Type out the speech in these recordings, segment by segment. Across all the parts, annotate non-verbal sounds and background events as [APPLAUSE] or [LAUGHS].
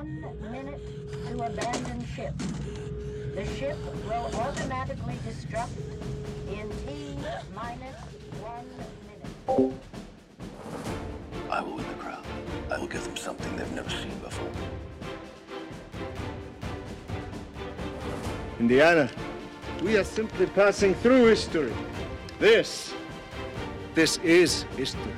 one minute to abandon ship. The ship will automatically destruct in T minus one minute. I will win the crowd. I will give them something they've never seen before. Indiana, we are simply passing through history. This, this is history.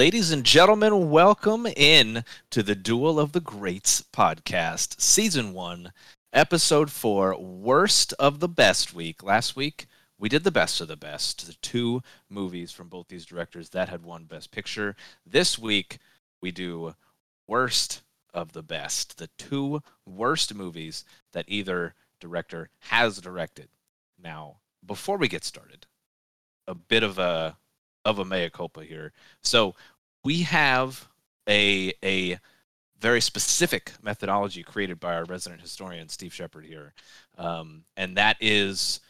Ladies and gentlemen, welcome in to the Duel of the Greats podcast, season one, episode four, worst of the best week. Last week, we did the best of the best, the two movies from both these directors that had won Best Picture. This week, we do worst of the best, the two worst movies that either director has directed. Now, before we get started, a bit of a of a mea culpa here. So we have a a very specific methodology created by our resident historian Steve Shepard here, um, and that is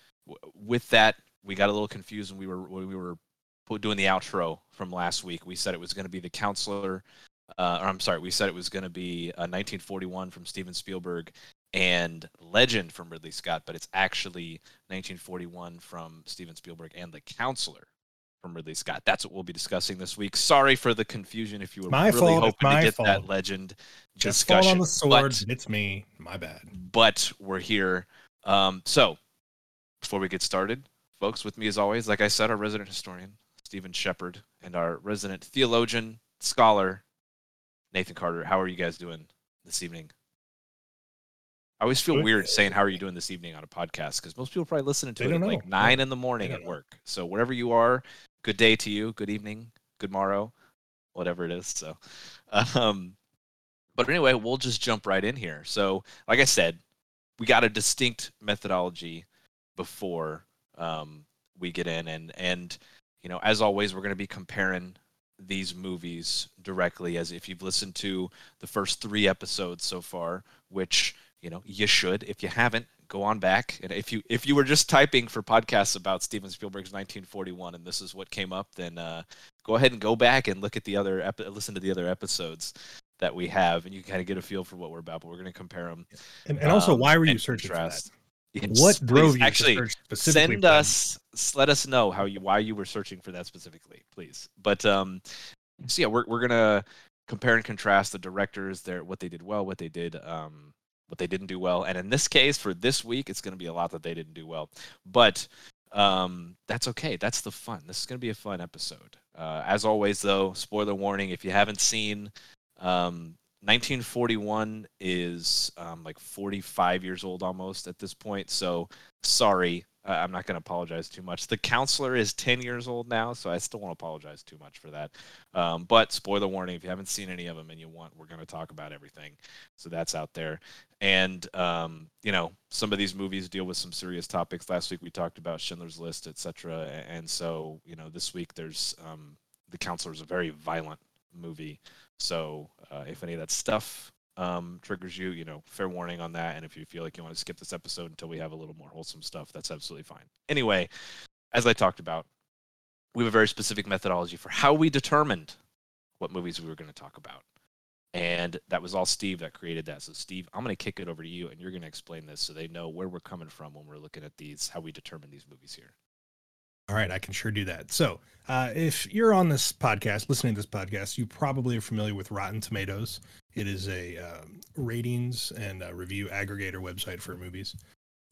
with that we got a little confused when we were when we were doing the outro from last week. We said it was going to be the counselor, uh, or I'm sorry, we said it was going to be uh, 1941 from Steven Spielberg and Legend from Ridley Scott, but it's actually 1941 from Steven Spielberg and The Counselor from Ridley Scott. That's what we'll be discussing this week. Sorry for the confusion if you were My really fault, hoping to get that fault. Legend Just fall on the sword. but- It's me. My bad. but we're here. Um, so, before we get started, folks, with me as always, like I said, our resident historian, Stephen Shepard, and our resident theologian, scholar, Nathan Carter. How are you guys doing this evening? I always feel weird saying "How are you doing this evening" on a podcast because most people probably listening to They it at like nine in the morning at work. So wherever you are, good day to you, good evening, good morrow, whatever it is. So, [LAUGHS] um, but anyway, we'll just jump right in here. So, like I said, we got a distinct methodology before um, we get in, and and you know, as always, we're going to be comparing these movies directly. As if you've listened to the first three episodes so far, which you know you should. If you haven't, go on back. And if you if you were just typing for podcasts about Steven Spielberg's 1941, and this is what came up, then uh, go ahead and go back and look at the other epi- listen to the other episodes that we have, and you can kind of get a feel for what we're about. But we're going to compare them. And, and also, Um, why were you searching contrast. for Yes, that? What please, drove you actually to search specifically? send us let us know how you why you were searching for that specifically please but um so yeah we're, we're gonna compare and contrast the directors their what they did well what they did um what they didn't do well. And in this case for this week it's gonna be a lot that they didn't do well. But um that's okay. That's the fun. This is gonna be a fun episode. Uh as always though spoiler warning if you haven't seen um 1941 is um, like 45 years old almost at this point. So sorry, uh, I'm not going to apologize too much. The counselor is 10 years old now, so I still won't apologize too much for that. Um, but spoiler warning: if you haven't seen any of them and you want, we're going to talk about everything. So that's out there. And um, you know, some of these movies deal with some serious topics. Last week we talked about Schindler's List, etc. And so you know, this week there's um, the counselor is a very violent movie. So uh, if any of that stuff um, triggers you, you know, fair warning on that. And if you feel like you want to skip this episode until we have a little more wholesome stuff, that's absolutely fine. Anyway, as I talked about, we have a very specific methodology for how we determined what movies we were going to talk about. And that was all Steve that created that. So, Steve, I'm going to kick it over to you and you're going to explain this so they know where we're coming from when we're looking at these, how we determine these movies here. All right, I can sure do that. So, uh, if you're on this podcast, listening to this podcast, you probably are familiar with Rotten Tomatoes. It is a um, ratings and uh review aggregator website for movies,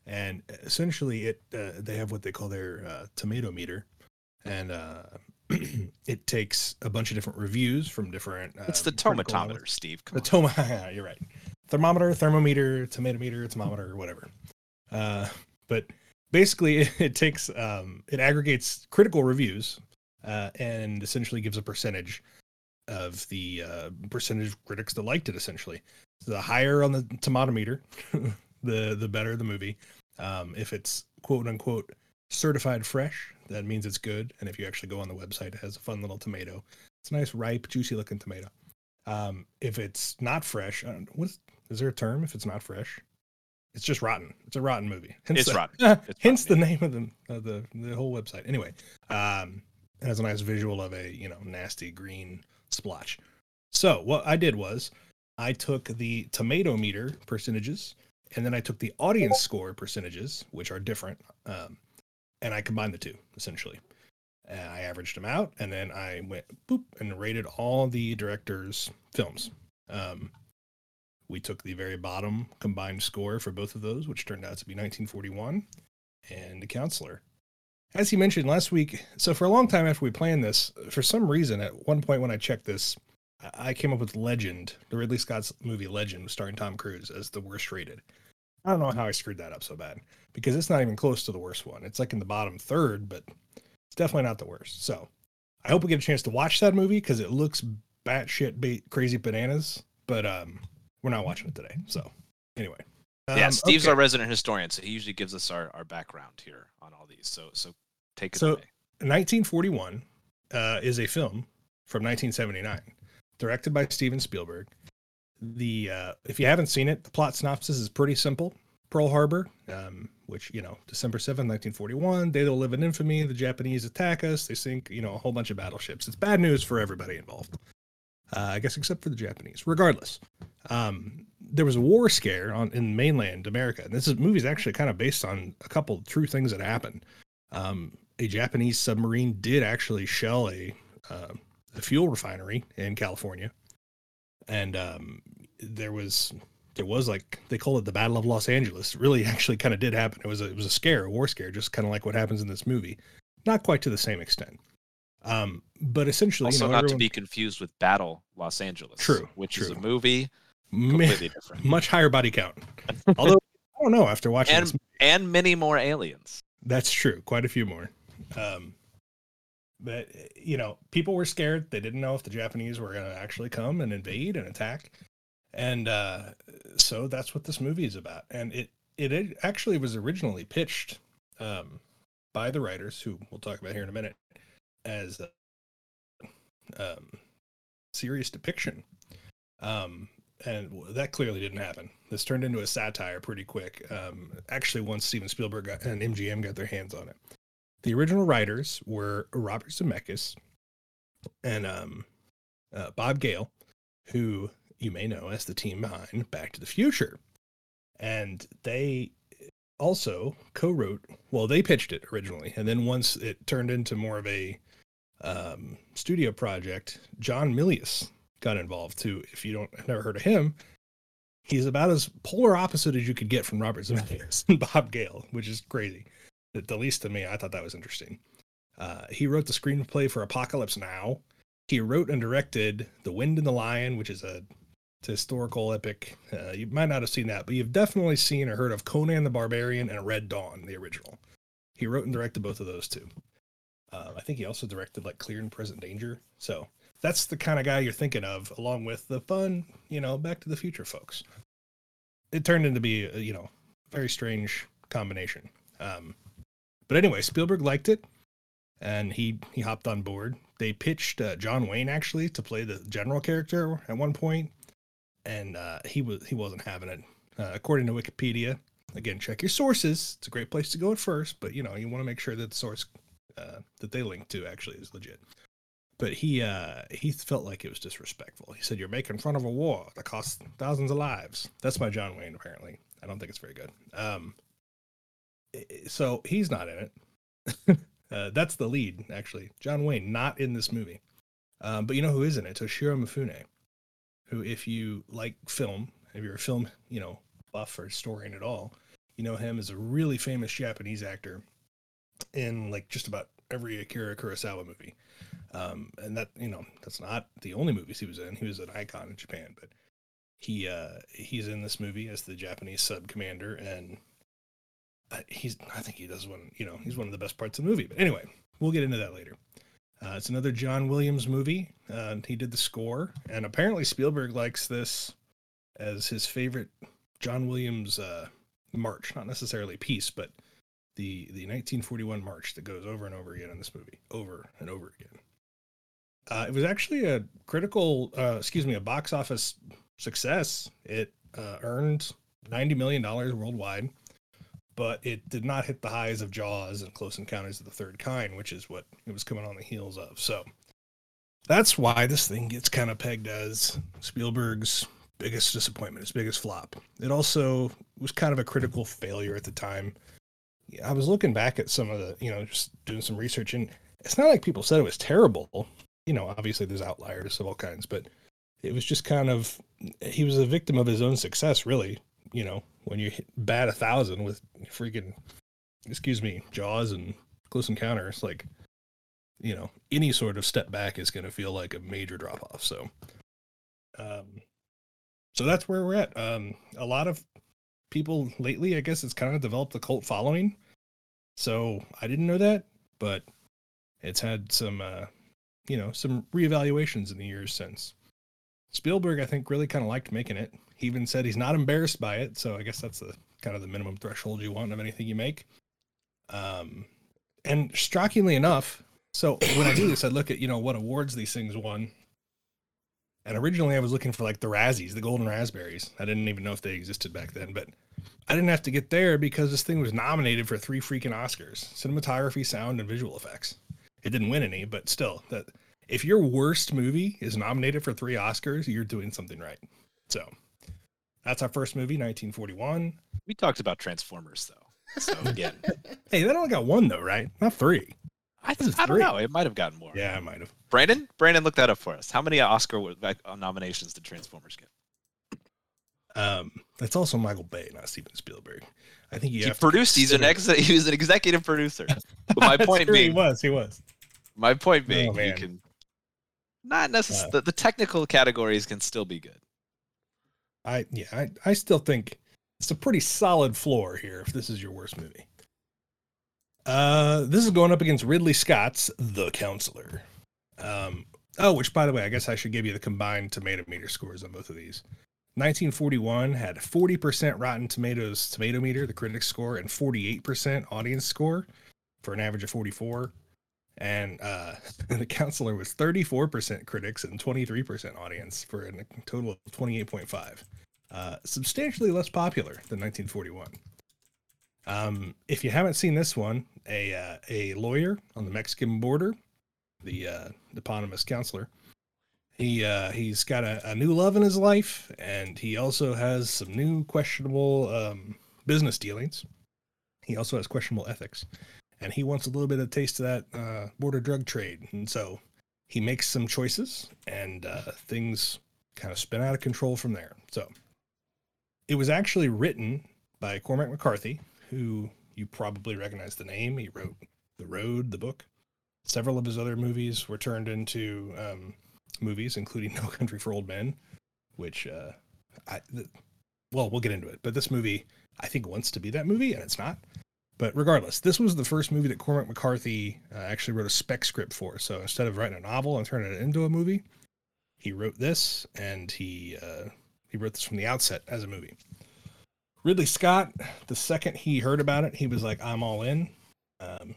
and essentially, it uh, they have what they call their uh, tomato meter, and uh, [CLEARS THROAT] it takes a bunch of different reviews from different. Uh, It's the tomatometer. Steve. Come The toma, [LAUGHS] you're right. Thermometer, thermometer, tomato meter, thermometer, whatever. Uh, but basically, [LAUGHS] it, takes um, it aggregates critical reviews uh, and essentially gives a percentage of the uh, percentage of critics that liked it. Essentially, so the higher on the tomato meter, [LAUGHS] the the better the movie. Um, if it's quote unquote certified fresh, that means it's good. And if you actually go on the website, it has a fun little tomato. It's a nice, ripe, juicy looking tomato. Um, if it's not fresh, what's Is there a term if it's not fresh? It's just rotten. It's a rotten movie. [LAUGHS] Hence It's the, rotten. [LAUGHS] It's hence the name of the of the the whole website. Anyway, um, it has a nice visual of a you know nasty green splotch. So what I did was I took the tomato meter percentages and then I took the audience score percentages, which are different, um, and I combined the two essentially. And I averaged them out, and then I went boop and rated all the directors' films. Um, we took the very bottom combined score for both of those, which turned out to be 1941 and The Counselor. As he mentioned last week, so for a long time after we planned this, for some reason, at one point when I checked this, I- came up with Legend, the Ridley Scott's movie Legend, starring Tom Cruise, as the worst rated. I don't know how I screwed that up so bad because it's not even close to the worst one. It's like in the bottom third, but it's definitely not the worst. So I hope we get a chance to watch that movie because it looks batshit ba- crazy bananas. But um, we're not watching it today. So anyway, yeah, Um, Steve's okay. our resident historian, so he usually gives us our, our background here on all these. So so take it So- away. 1941 uh, is a film from 1979, directed by Steven Spielberg. The uh, if you haven't seen it, the plot synopsis is pretty simple. Pearl Harbor, um, which you know, December 7, 1941, day they'll live in infamy. The Japanese attack us. They sink, you know, a whole bunch of battleships. It's bad news for everybody involved. Uh, I guess except for the Japanese. Regardless, um, there was a war scare on in mainland America, and this is movie's actually kind of based on a couple true things that happened. Um, a Japanese submarine did actually shell a uh, a fuel refinery in California, and um, there was there was like they call it the Battle of Los Angeles. It really, actually, kind of did happen. It was a it was a scare, a war scare, just kind of like what happens in this movie. Not quite to the same extent, um, but essentially, Also, you know, not everyone, to be confused with Battle Los Angeles. True, Which is a true. movie completely different. much higher body count. Although [LAUGHS] I don't know after watching And and many more aliens. That's true. Quite a few more. Um, but you know, people were scared. They didn't know if the Japanese were going to actually come and invade and attack, and uh, so that's what this movie is about. And it it actually was originally pitched um, by the writers, who we'll talk about here in a minute, as a um, serious depiction. Um, and that clearly didn't happen. This turned into a satire pretty quick. Um, actually, once Steven Spielberg got, and MGM got their hands on it, the original writers were Robert Zemeckis and um, uh, Bob Gale, who you may know as the team behind Back to the Future, and they also co-wrote. Well, they pitched it originally, and then once it turned into more of a um, studio project, John Milius got involved too. If you don't have never heard of him, he's about as polar opposite as you could get from Robert Zemeckis and [LAUGHS] Bob Gale, which is crazy. At the least to me, I thought that was interesting. Uh, he wrote the screenplay for Apocalypse Now. He wrote and directed The Wind and the Lion, which is a a historical epic. Uh, you might not have seen that, but you've definitely seen or heard of Conan the Barbarian and Red Dawn, the original. He wrote and directed both of those too. Uh, I think he also directed like Clear and Present Danger. So that's the kind of guy you're thinking of, along with the fun, you know, Back to the Future folks. It turned into be, a, you know, very strange combination. Um, but anyway, Spielberg liked it, and he he hopped on board. They pitched uh, John Wayne actually to play the general character at one point, and uh, he was he wasn't having it. Uh, according to Wikipedia, again, check your sources. It's a great place to go at first, but you know you want to make sure that the source uh, that they link to actually is legit but he uh he felt like it was disrespectful. He said, "You're making fun of a war that cost thousands of lives." That's my John Wayne. Apparently, I don't think it's very good. Um, so he's not in it. [LAUGHS] uh, that's the lead, actually. John Wayne not in this movie. Um, but you know who is in it? Toshiro Mifune, who, if you like film, if you're a film, you know, buff or historian at all, you know him as a really famous Japanese actor in like just about every Akira Kurosawa movie. Um and that you know that's not the only movies he was in. He was an icon in japan but he uh he's in this movie as the japanese sub commander and uh, he's i think he does one you know he's one of the best parts of the movie. But anyway we'll get into that later. Uh, it's another john williams movie uh, he did the score and apparently spielberg likes this as his favorite john williams uh march. Not necessarily piece but the the 1941 march that goes over and over again in this movie over and over again uh, it was actually a critical, uh, excuse me, a box office success. It uh, earned ninety million dollars worldwide, but it did not hit the highs of Jaws and Close Encounters of the Third Kind, which is what it was coming on the heels of. So that's why this thing gets kind of pegged as Spielberg's biggest disappointment, his biggest flop. It also was kind of a critical failure at the time. I was looking back at some of the, you know, just doing some research, and it's not like people said it was terrible. You know, obviously there's outliers of all kinds, but it was just kind of he was a victim of his own success, really. You know, when you hit, bat a thousand with freaking, excuse me, Jaws and Close Encounters, like, you know, any sort of step back is going to feel like a major drop off. So, um, so that's where we're at. Um, a lot of people lately, I guess, it's kind of developed a cult following. So I didn't know that, but it's had some, uh, you know, some reevaluations in the years since. Spielberg, I think, really kind of liked making it. He even said he's not embarrassed by it. So I guess that's the kind of the minimum threshold you want of anything you make. Um, and shockingly enough, so when I do this, I look at you know what awards these things won. And originally, I was looking for like the Razzies, the Golden Raspberries. I didn't even know if they existed back then, but I didn't have to get there because this thing was nominated for three freaking Oscars: cinematography, sound, and visual effects. It didn't win any, but still, that if your worst movie is nominated for three Oscars, you're doing something right. So that's our first movie, 1941. We talked about Transformers though. So again, [LAUGHS] hey, that only got one though, right? Not three. I, This I don't know. It might have gotten more. Yeah, I might have. Brandon, Brandon, look that up for us. How many Oscar wa- like, uh, nominations did Transformers get? Um, that's also Michael Bay, not Steven Spielberg. I think you he produced. He's an ex. He was an executive producer. [LAUGHS] But my point true, he was, he was. my point being, Oh, he man. can not necessarily. Uh, the, the technical categories can still be good. I yeah, I, I still think it's a pretty solid floor here if this is your worst movie. Uh this is going up against Ridley Scott's The Counselor. Um oh, which by the way, I guess I should give you the combined tomato meter scores on both of these. 1941 had 40% Rotten Tomatoes tomato meter, the critic score, and 48% audience score for an average of 44. And uh, [LAUGHS] the counselor was 34% critics and 23% audience for a total of 28.5 uh, substantially less popular than 1941. Um, if you haven't seen this one, a uh, a lawyer on the Mexican border, the uh, eponymous counselor, he uh, he's got a, a new love in his life, and he also has some new questionable um, business dealings. He also has questionable ethics, and he wants a little bit of taste of that uh, border drug trade, and so he makes some choices, and uh, things kind of spin out of control from there. So it was actually written by Cormac McCarthy, who you probably recognize the name. He wrote The Road, the book. Several of his other movies were turned into um, movies, including [LAUGHS] No Country for Old Men, which, uh, I, well, we'll get into it. But this movie, I think, wants to be that movie, and it's not. But regardless, this was the first movie that Cormac McCarthy uh, actually wrote a spec script for. So instead of writing a novel and turning it into a movie, he wrote this, and he uh, he wrote this from the outset as a movie. Ridley Scott, the second he heard about it, he was like, "I'm all in." Um,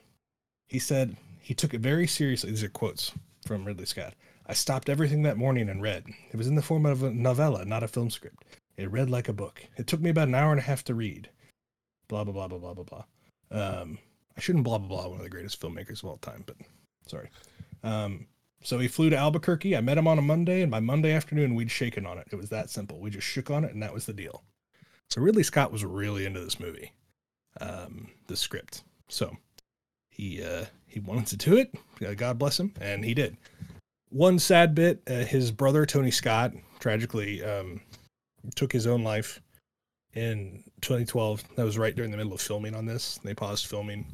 he said he took it very seriously. These are quotes from Ridley Scott. I stopped everything that morning and read. It was in the form of a novella, not a film script. It read like a book. It took me about an hour and a half to read. Blah blah blah blah blah blah blah. Um, I shouldn't blah blah blah. One of the greatest filmmakers of all time, but sorry. Um, so he flew to Albuquerque. I met him on a Monday, and by Monday afternoon, we'd shaken on it. It was that simple. We just shook on it, and that was the deal. So Ridley Scott was really into this movie, um, the script. So he uh, he wanted to do it. Uh, God bless him, and he did. One sad bit: uh, his brother Tony Scott tragically um, took his own life in 2012. That was right during the middle of filming on this. They paused filming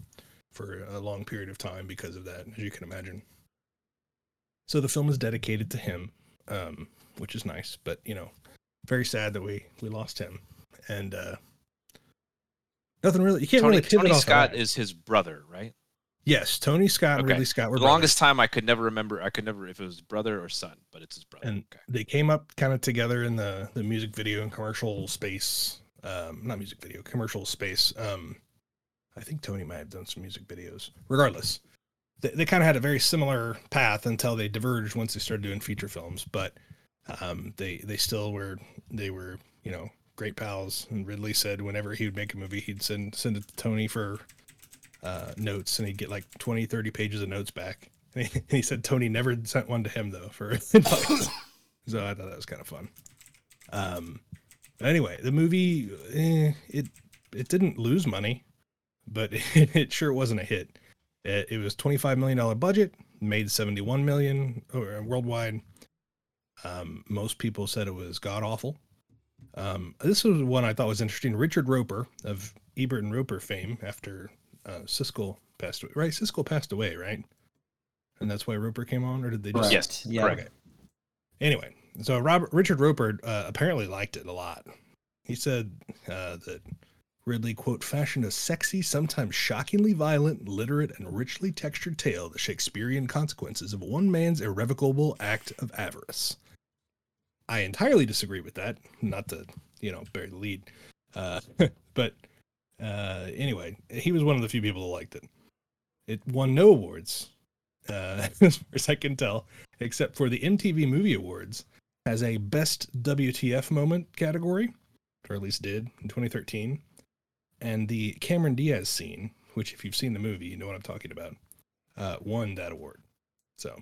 for a long period of time because of that, as you can imagine. So the film is dedicated to him, um, which is nice, but you know, very sad that we we lost him. And uh nothing really you can't Tony, really pivot Tony Scott that. is his brother, right? yes, Tony Scott and Okay. Ridley Scott were the brothers. longest time, I could never remember. I could never if it was brother or son, but it's his brother. And okay. they came up kind of together in the the music video and commercial space. Um, not music video, commercial space. Um, I think Tony might have done some music videos. Regardless, they, they kind of had a very similar path until they diverged once they started doing feature films. But um, they they still were they were you know great pals, and Ridley said whenever he would make a movie, he'd send send it to Tony for uh, notes, and he'd get like 20, 30 pages of notes back. [LAUGHS] And he, he said Tony never sent one to him though for [LAUGHS] so I thought that was kind of fun. Um, anyway, the movie eh, it it didn't lose money, but it, [LAUGHS] it sure wasn't a hit. It, it was twenty five million dollar budget, made seventy one million worldwide. Um, most people said it was god awful. Um, this was one I thought was interesting. Richard Roeper of Ebert and Roeper fame, after uh, Siskel passed away, right? Siskel passed away, right? And that's why Roeper came on, or did they just? Correct. Yes, Yeah. correct. Okay. Anyway, so Robert Richard Roeper uh, apparently liked it a lot. He said uh, that Ridley quote fashioned a sexy, sometimes shockingly violent, literate, and richly textured tale the Shakespearean consequences of one man's irrevocable act of avarice. I entirely disagree with that. Not to you know bury the lead, uh, [LAUGHS] but uh, anyway, he was one of the few people who liked it. It won no awards, uh, [LAUGHS] as far as I can tell, except for the MTV Movie Awards has a Best WTF Moment category, or at least did in 2013, and the Cameron Diaz scene, which if you've seen the movie, you know what I'm talking about, uh, won that award. So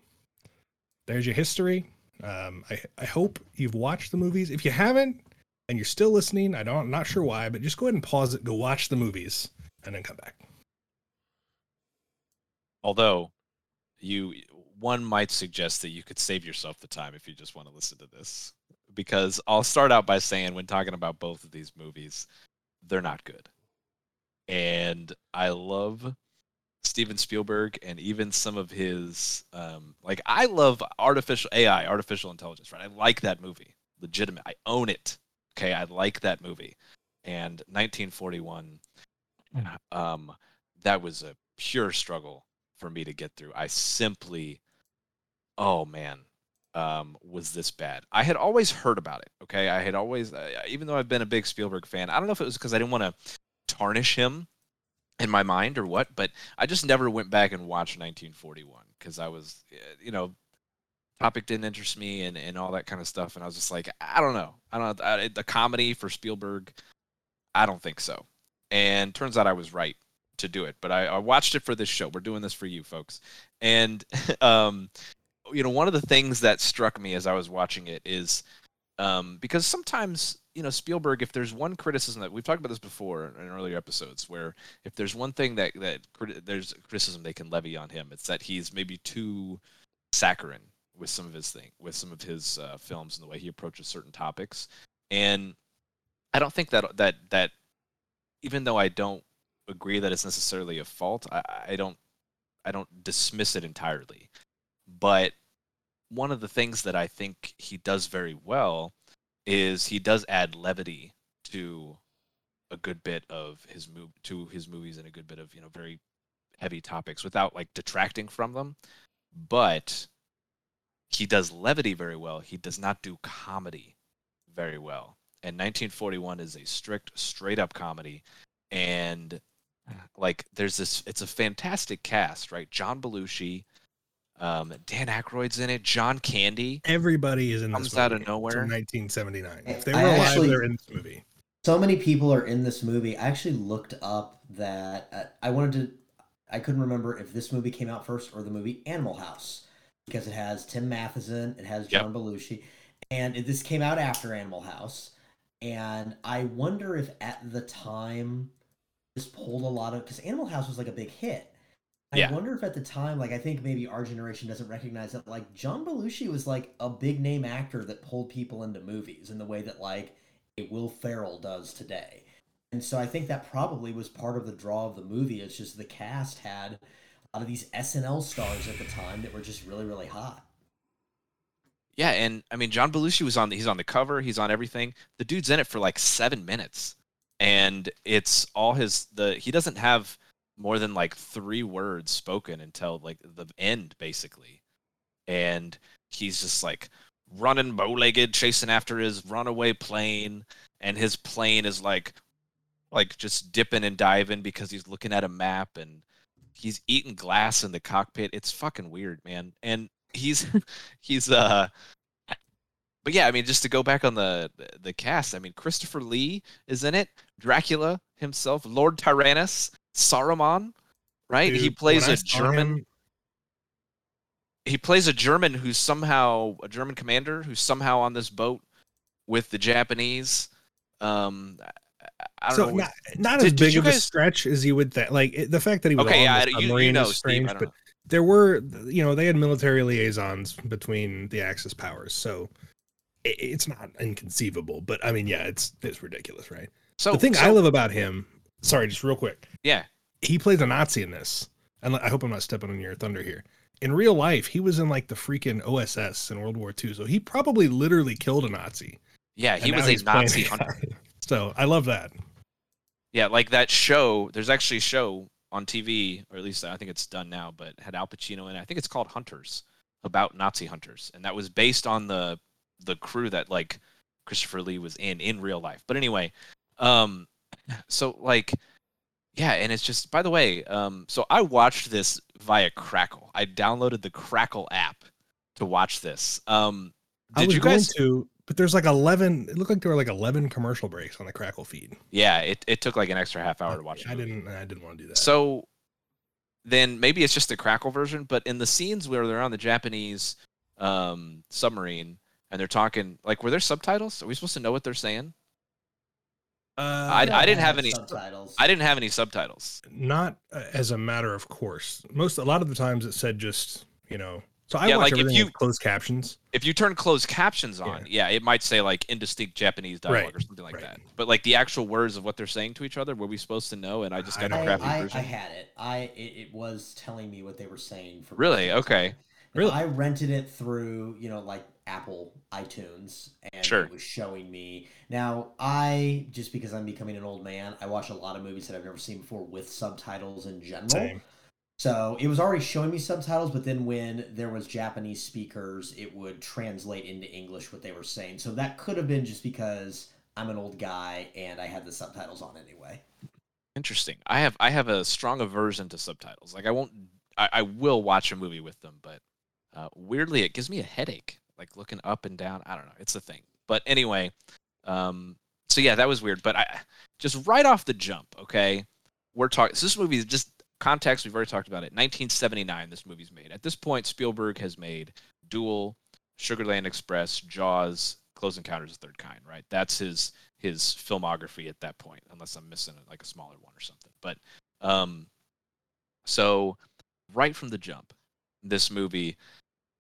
there's your history. Um, I I hope you've watched the movies. If you haven't and you're still listening, I don't I'm not sure why, but just go ahead and pause it, go watch the movies, and then come back. Although, you one might suggest that you could save yourself the time if you just want to listen to this, because I'll start out by saying when talking about both of these movies, they're not good, and I love Steven Spielberg and even some of his um, like I love artificial AI, artificial intelligence. Right, I like that movie, legitimate. I own it. Okay, I like that movie, and 1941. Um, that was a pure struggle for me to get through. I simply, oh man, um, was this bad? I had always heard about it. Okay, I had always, uh, even though I've been a big Spielberg fan, I don't know if it was because I didn't want to tarnish him in my mind or what, but I just never went back and watched 1941 because I was, uh, you know, topic didn't interest me and, and all that kind of stuff, and I was just like, I don't know, I don't know, the comedy for Spielberg, I don't think so. And turns out I was right to do it, but I, I watched it for this show. We're doing this for you folks, and [LAUGHS] um, you know, one of the things that struck me as I was watching it is um, because sometimes you know Spielberg, if there's one criticism that we've talked about this before in earlier episodes, where if there's one thing that that there's criticism they can levy on him, it's that he's maybe too saccharine with some of his thing, with some of his uh, films and the way he approaches certain topics, and I don't think that that that even though I don't agree that it's necessarily a fault, I, I don't I don't dismiss it entirely. But one of the things that I think he does very well is he does add levity to a good bit of his move to his movies and a good bit of you know very heavy topics without like detracting from them. But he does levity very well. He does not do comedy very well. And 1941 is a strict, straight up comedy. And like there's this it's a fantastic cast, right? John Belushi, um, Dan Aykroyd's in it, John Candy. Everybody is in this Comes out of nowhere. from 1979. If they I were alive, actually- they're in this movie. so many people are in this movie. I actually looked up that uh, I wanted to. I couldn't remember if this movie came out first or the movie Animal House because it has Tim Matheson, it has Yep. John Belushi, and it, this came out after Animal House. And I wonder if at the time this pulled a lot of because Animal House was like a big hit. I wonder if at the time, like I think maybe our generation doesn't recognize that like John Belushi was like a big name actor that pulled people into movies in the way that like a Will Ferrell does today. And so I think that probably was part of the draw of the movie. It's just the cast had a lot of these SNL stars at the time that were just really, really hot. Yeah, and I mean John Belushi was on the, he's on the cover, he's on everything. The dude's in it for like 7 minutes. And it's all his the he doesn't have more than like 3 words spoken until like the end basically. And he's just like running bow-legged chasing after his runaway plane and his plane is like like just dipping and diving because he's looking at a map and he's eating glass in the cockpit. It's fucking weird, man. And he's [LAUGHS] he's uh but yeah, I mean, just to go back on the the cast, I mean, Christopher Lee is in it, Dracula himself, Lord Tyranus, Saruman, right? he plays when I a saw German. him- He plays a German who's somehow a German commander who's somehow on this boat with the Japanese. Um, I, I don't so know. not, not Did- as big you of a stretch as you would think. Like it, the fact that he was okay, on yeah, the you, you know, is strange, I don't but know. there were, you know, they had military liaisons between the Axis powers, so it, it's not inconceivable. But I mean, yeah, it's it's ridiculous, right? So the thing so, I love about him, sorry, just real quick, yeah, he plays a Nazi in this, and I hope I'm not stepping on your thunder here. In real life, he was in like the freaking OSS in World War II, so he probably literally killed a Nazi. yeah, he was a Nazi hunter. [LAUGHS] So I love that. Yeah, like that show. There's actually a show on TV, or at least I think it's done now, but had Al Pacino in it. I think it's called Hunters, about Nazi hunters, and that was based on the the crew that like Christopher Lee was in in real life. But anyway, um, so like, yeah, and it's just by the way, um, so I watched this via Crackle. I downloaded the Crackle app to watch this. Um, I did was you guys? going to, but there's like 11. It looked like there were like 11 commercial breaks on the Crackle feed. Yeah, it, it took like an extra half hour to watch. the I didn't. I didn't want to do that. So then maybe it's just the crackle version, but in the scenes where they're on the Japanese um, submarine and they're talking, like, were there subtitles? Are we supposed to know what they're saying? Uh, I- I didn't have any- subtitles. I didn't have any subtitles. not uh, as a matter of course. Most a lot of the times it said just you know. So I Yeah, watch like, if you- with closed captions. If you turn closed captions on, yeah, it might say like indistinct Japanese dialogue Right, or something like right. that. But like the actual words of what they're saying to each other, were we supposed to know? And I just got a crappy I, I, version. I had it. I it, it was telling me what they were saying for Really? most of the Okay. Really? I rented it through you know like Apple iTunes, and Sure. it was showing me. Now I just because I'm becoming an old man, I watch a lot of movies that I've never seen before with subtitles in general. Same. So it was already showing me subtitles, but then when there was Japanese speakers, it would translate into English what they were saying. So that could have been just because I'm an old guy and I had the subtitles on anyway. Interesting. I have I have a strong aversion to subtitles. Like I won't I, I will watch a movie with them, but uh, weirdly it gives me a headache. Like looking up and down. I don't know. It's a thing. But anyway, um so yeah, that was weird. But I just right off the jump, okay, we're talking so this movie is just context, we've already talked about it. 1979 this movie's made. At this point, Spielberg has made Duel, Sugarland Express, Jaws, Close Encounters of the Third Kind, right? That's his his filmography at that point, unless I'm missing like a smaller one or something. But um, so right from the jump, this movie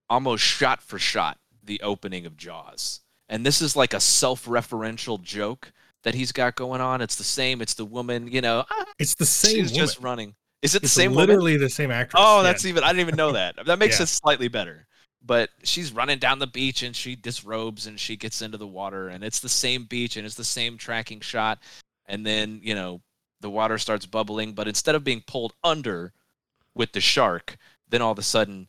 almost shot for shot the opening of Jaws, and this is like a self-referential joke that he's got going on. It's the same. It's the woman, you know. ah, It's the same. she's woman. just running. Is it the It's same woman? literally the same actress. Oh, Yeah. that's even. I didn't even know that. That makes Yeah. it slightly better. But she's running down the beach and she disrobes and she gets into the water and it's the same beach and it's the same tracking shot. And then you know the water starts bubbling, but instead of being pulled under with the shark, then all of a sudden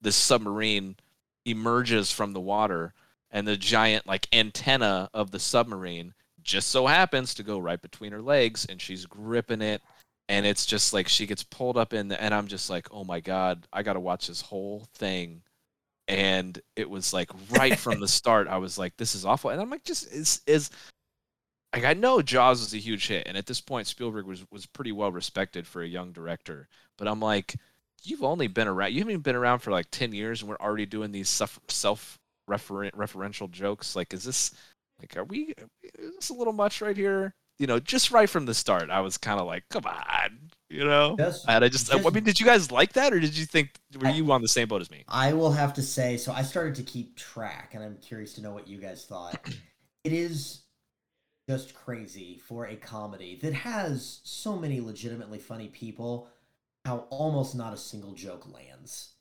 this submarine emerges from the water and the giant like antenna of the submarine just so happens to go right between her legs and she's gripping it. And it's just like she gets pulled up in the, and i'm just like oh my god i gotta watch this whole thing. And it was like right from the [LAUGHS] start i was like this is awful. And i'm like just is is like i know jaws was a huge hit and at this point spielberg was was pretty well respected for a young director but i'm like you've only been around you haven't even been around for like 10 years and we're already doing these self referential jokes like is this like are we is this a little much right here? You know just right from the start i was kind of like come on you know? Just- and i just, I mean did you guys like that or did you think were I- you on the same boat as me? I will have to say, so I started to keep track, and I'm curious to know what you guys thought. [CLEARS THROAT] It is just crazy for a comedy that has so many legitimately funny people, how almost not a single joke lands.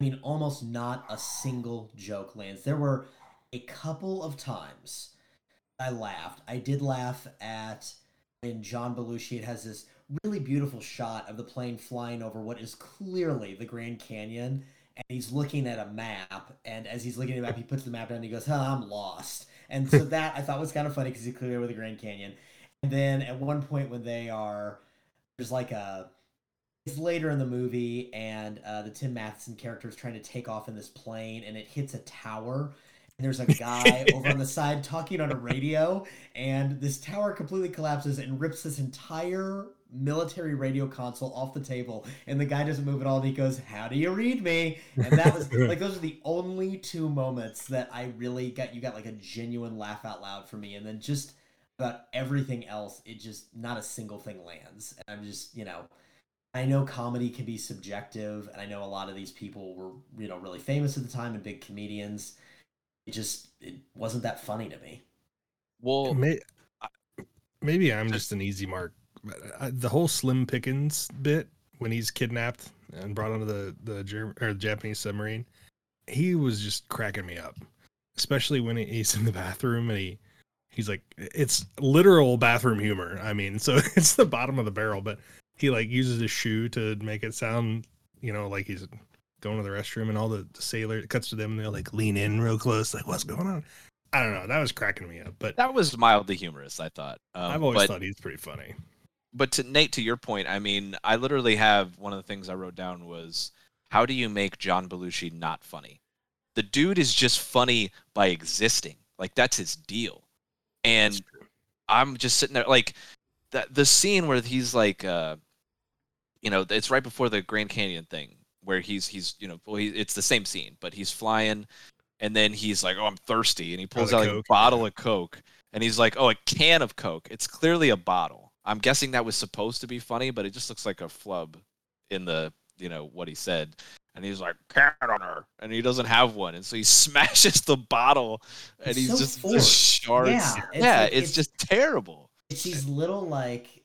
I mean, almost not a single joke lands. There were a couple of times I laughed. I did laugh at when John Belushi It has this really beautiful shot of the plane flying over what is clearly the Grand Canyon and he's looking at a map and as he's looking at the map he puts the map down and he goes huh i'm lost and so [LAUGHS] that i thought was kind of funny because he's clearly over the grand canyon and then at one point when they are there's like a later in the movie and uh, the tim matheson character is trying to take off in this plane and it hits a tower And there's a guy [LAUGHS] over on the side talking on a radio, and this tower completely collapses and rips this entire military radio console off the table. And the guy doesn't move at all. And he goes, "How do you read me?" And that was [LAUGHS] like those are the only two moments that I really got. You got like a genuine laugh out loud for me, and then just about everything else, it just not a single thing lands. And I'm just you know. I know comedy can be subjective, and I know a lot of these people were, you know, really famous at the time and big comedians it just it wasn't that funny to me. Well, May- maybe I'm just an easy mark. Uh, the whole Slim Pickens bit when he's kidnapped and brought onto the the German or the Japanese submarine, he was just cracking me up. Especially when he's in the bathroom and he he's like it's literal bathroom humor. I mean, so [LAUGHS] it's the bottom of the barrel, but he like uses his shoe to make it sound, you know, like he's going to the restroom and all the, the sailor cuts to them and they're like lean in real close, like what's going on? I don't know. That was cracking me up, but that was mildly humorous. I thought. Um, I've always but, thought he's pretty funny. But to Nate, to your point, I mean, I literally have one of the things I wrote down was how do you make John Belushi not funny? The dude is just funny by existing. Like that's his deal. And I'm just sitting there like that the scene where he's like uh you know, it's right before the Grand Canyon thing where he's he's you know well he, it's the same scene but he's flying and then he's like oh i'm thirsty. And he pulls out like a bottle of coke and he's like oh a can of coke. It's clearly a bottle. I'm guessing that was supposed to be funny but it just looks like a flub in the you know what he said. And he's like can on her. And he doesn't have one. And so he [LAUGHS] smashes the bottle and It's he's so just, forced. just shards Yeah, it's yeah like- it's, it's- just terrible. It's these little like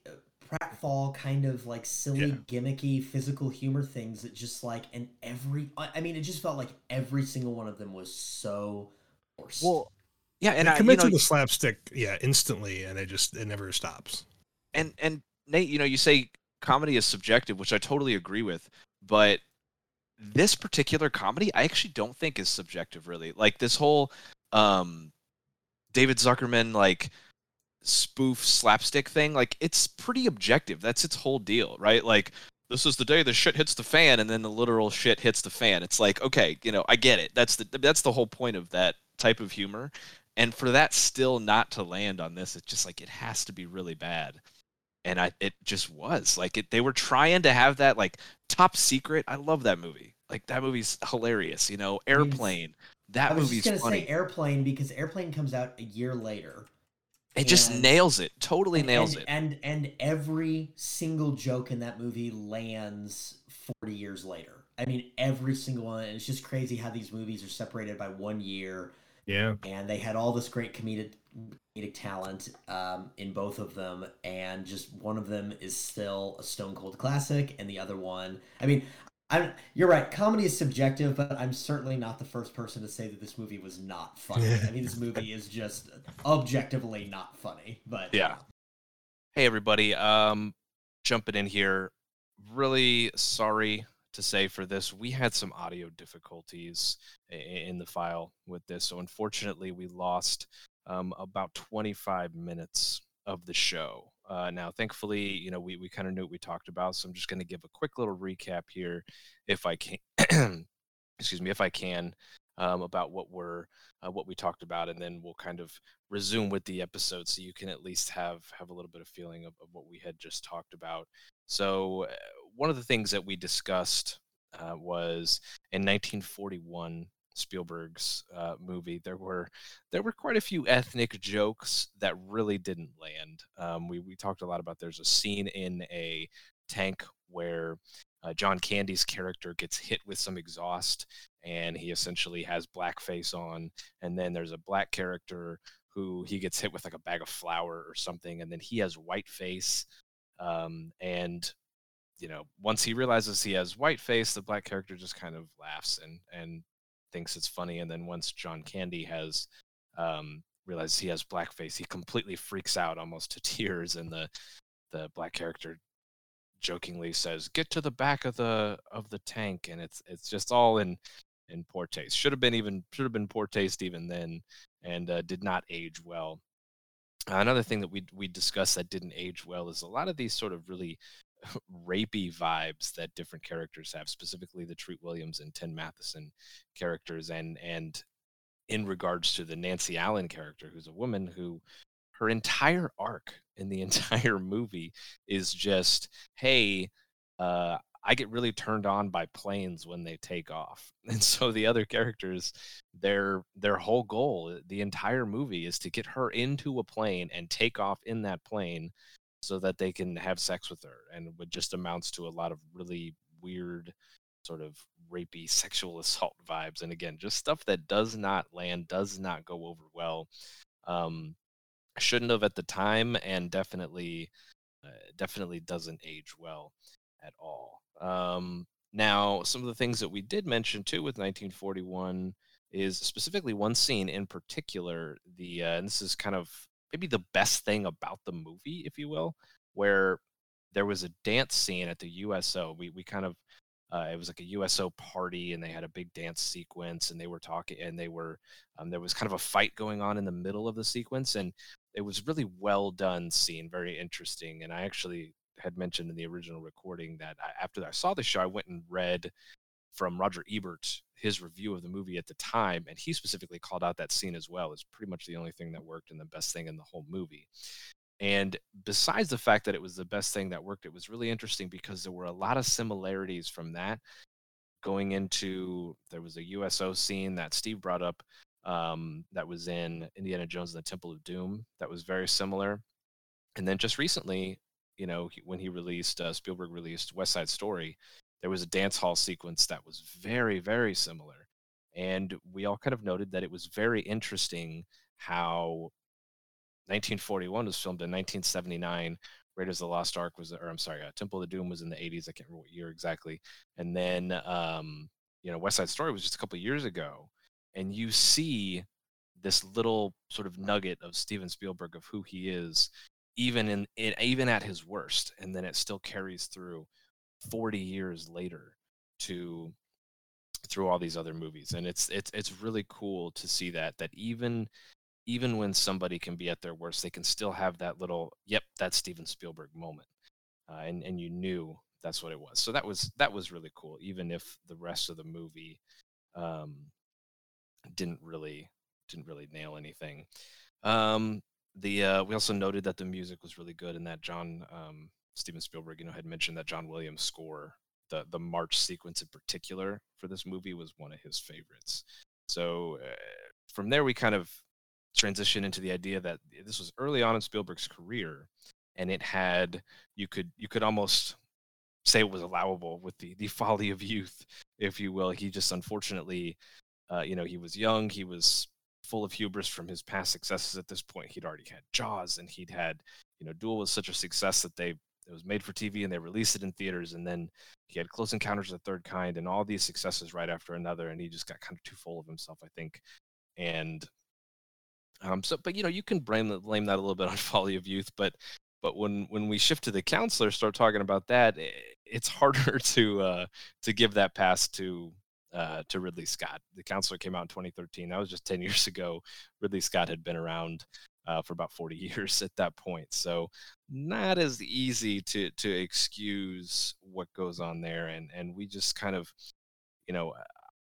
pratfall kind of like silly Yeah. gimmicky physical humor things that just like and every I I mean it just felt like every single one of them was so forced. well yeah and And I, it you know, to the slapstick, yeah, instantly, and it just it never stops. and and Nate, you know, you say comedy is subjective, which I totally agree with, but this particular comedy I actually don't think is subjective really. Like this whole um David Zuckerman like spoof slapstick thing, like it's pretty objective. That's its whole deal, right? Like this is the day the shit hits the fan and then the literal shit hits the fan. It's like, okay, you know, I get it. That's the that's the whole point of that type of humor. And for that still not to land on this, it's just like it has to be really bad and I it just was like it. They were trying to have that like top secret. I love that movie. Like that movie's hilarious. You know, Airplane. That I was movie's just gonna funny. say Airplane because Airplane comes out a year later. It just and- nails it. Totally and, nails and, it. And and every single joke in that movie lands 40 years later. I mean every single one. And it's just crazy how these movies are separated by one year. Yeah, and they had all this great comedic comedic talent um, in both of them, and just one of them is still a stone cold classic, and the other one, I mean, I'm you're right. Comedy is subjective, but I'm certainly not the first person to say that this movie was not funny. I mean, this movie is just objectively not funny. But Yeah. Hey everybody, um jumping in here. Really sorry to say for this. We had some audio difficulties in the file with this. So unfortunately, we lost um, about 25 minutes of the show. Uh, now, thankfully, you know, we, we kind of knew what we talked about. So I'm just going to give a quick little recap here, if I can. [CLEARS THROAT] excuse me, if I can, um, about what we're uh, what we talked about, and then we'll kind of resume with the episode so you can at least have have a little bit of feeling of, of what we had just talked about so uh, one of the things that we discussed uh, was in 1941 spielberg's uh, movie there were there were quite a few ethnic jokes that really didn't land um, we, we talked a lot about there's a scene in a tank where uh, John Candy's character gets hit with some exhaust and he essentially has blackface on and then there's a black character who he gets hit with like a bag of flour or something and then he has white face um, and you know once he realizes he has white face the black character just kind of laughs and and thinks it's funny and then once john candy has um, realizes he has blackface he completely freaks out almost to [LAUGHS] tears and the the black character jokingly says get to the back of the of the tank and it's it's just all in in poor taste. Should have been even should have been poor taste even then and uh, did not age well. Another thing that we we discussed that didn't age well is a lot of these sort of really rapey vibes that different characters have specifically the treat williams and tim matheson characters and and in regards to the Nancy Allen character, who's a woman who her entire arc in the [LAUGHS] entire movie is just, hey, uh, I get really turned on by planes when they take off. [LAUGHS] And so the other characters, their their whole goal, the entire movie is to get her into a plane and take off in that plane so that they can have sex with her. And it just amounts to a lot of really weird sort of rapey [LAUGHS] sexual assault vibes and again just stuff that does not land does not go over well um shouldn't have at the time and definitely uh, definitely doesn't age well at all um now some of the things that we did mention too with 1941 is specifically one scene in particular the uh, and this is kind of maybe the best thing about the movie if you will where there was a dance scene at the USO. We we kind of uh, it was like a USO party, and they had a big dance sequence, and they were talking, and they were um, there was kind of a fight going on in the middle of the sequence, and it was really well done scene, very interesting. And I actually had mentioned in the original recording that I, after I saw the show, I went and read from Roger Ebert his review of the movie at the time, and he specifically called out that scene as well as pretty much the only thing that worked and the best thing in the whole movie. And besides the fact that it was the best thing that worked, it was really interesting because there were a lot of similarities from that going into there was a USO scene that Steve brought up um, that was in Indiana Jones and the Temple of Doom that was very similar. And then just recently, you know, when he released uh, Spielberg released West Side Story, there was a dance hall sequence that was very very similar. And we all kind of noted that it was very interesting how 1941 was filmed in 1979. Raiders of the Lost Ark was, or I'm sorry, uh, Temple of the Doom was in the 80s. I can't remember what year exactly. And then, um, you know, West Side Story was just a couple years ago. And you see this little sort of nugget of Steven Spielberg of who he is, even in, in even at his worst. And then it still carries through 40 years later to through all these other movies and it's it's it's really cool to see that that even even when somebody can be at their worst, they can still have that little, yep, that's Steven Spielberg moment. Uh, and, and you knew that's what it was. So that was, that was really cool. Even if the rest of the movie um, didn't really, didn't really nail anything. Um, the, uh, we also noted that the music was really good and that John, um, Steven Spielberg, you know, had mentioned that John Williams score, the, the march sequence in particular for this movie was one of his favorites. So uh, from there, we kind of transition into the idea that this was early on in Spielberg's career, and it had you could you could almost say it was allowable with the the folly of youth, if you will. He just unfortunately, uh, you know, he was young, he was full of hubris from his past successes. At this point, he'd already had Jaws, and he'd had you know, Duel was such a success that they it was made for TV and they released it in theaters. And then he had Close Encounters of the Third Kind and all these successes right after another. And he just got kind of too full of himself, I think. And um, so, but you know, you can blame blame that a little bit [LAUGHS] on folly of youth, but but when when we shift to the counselor, start talking about that, it's harder [LAUGHS] to uh, to give that pass to uh, to Ridley Scott. The counselor came out in 2013. That was just 10 [LAUGHS] years ago. Ridley Scott had been around uh, for about 40 [LAUGHS] years at that point, so not as easy to to excuse what goes on there. And and we just kind of, you know,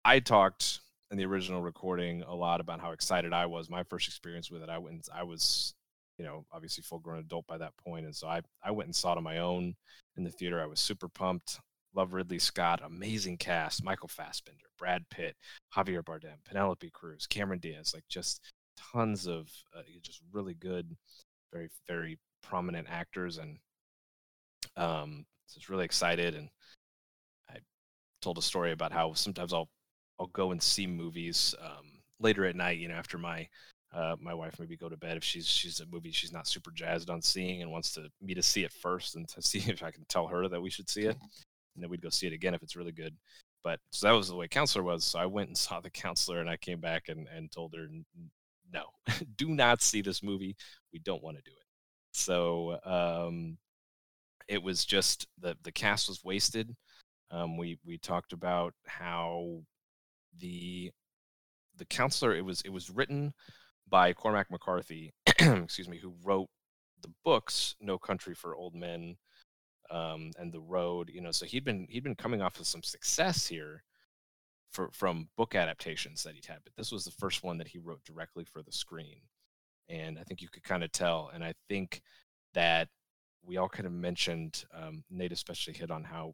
I talked in the original recording a lot about how excited I was. My first experience with it, I went, I was, you know, obviously full grown adult by that point, and so I I went and saw it on my own in the theater. I was super pumped. Love Ridley Scott, amazing cast: Michael Fassbender, Brad Pitt, Javier Bardem, Penelope Cruz, Cameron Diaz, like just tons of uh, just really good, very very prominent actors, and um, so I was really excited and. I told a story about how sometimes I'll I'll go and see movies um, later at night. You know, after my uh, my wife maybe go to bed if she's she's a movie she's not super jazzed on seeing and wants to me to see it first and [LAUGHS] to see if I can tell her that we should see it, and then we'd go see it again if it's really good. But so that was the way counselor was. So I went and saw the counselor, and I came back and and told her, no, [LAUGHS] do not see this movie. We don't want to do it. So um, it was just the the cast was wasted. Um, we we talked about how the the counselor it was it was written by Cormac McCarthy, [CLEARS THROAT] excuse me, who wrote the books No Country for Old Men um, and The Road. You know, so he'd been he'd been coming off of some success here for from book adaptations that he'd had, but this was the first one that he wrote directly for the screen, and I think you could kind of tell. And I think that we all kind of mentioned um, Nate especially hit on how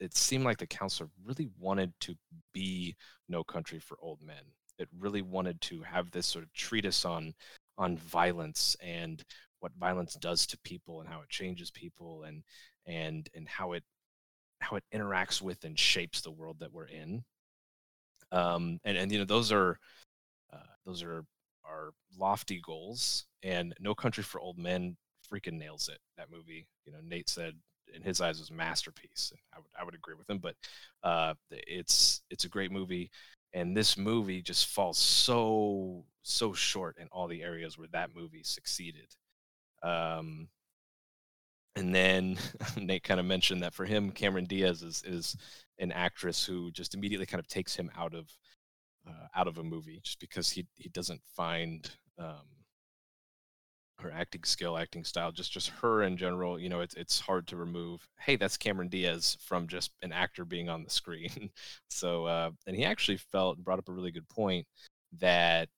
it seemed like the counselor really wanted to be No Country for Old Men. It really wanted to have this sort of treatise on on violence and what violence does to people and how it changes people and and and how it how it interacts with and shapes the world that we're in. Um, and and you know those are uh, those are are lofty goals. And No Country for Old Men freaking nails it. That movie, you know, Nate said in his eyes was a masterpiece. I would I would agree with him, but uh, it's it's a great movie, and this movie just falls so so short in all the areas where that movie succeeded. Um, and then [LAUGHS] Nate kind of mentioned that for him, Cameron Diaz is is an actress who just immediately kind of takes him out of uh, out of a movie just because he he doesn't find um, her acting skill, acting style, just just her in general. You know, it's it's hard to remove. Hey, that's Cameron Diaz from just an actor being on the screen. [LAUGHS] so, uh, and he actually felt brought up a really good point that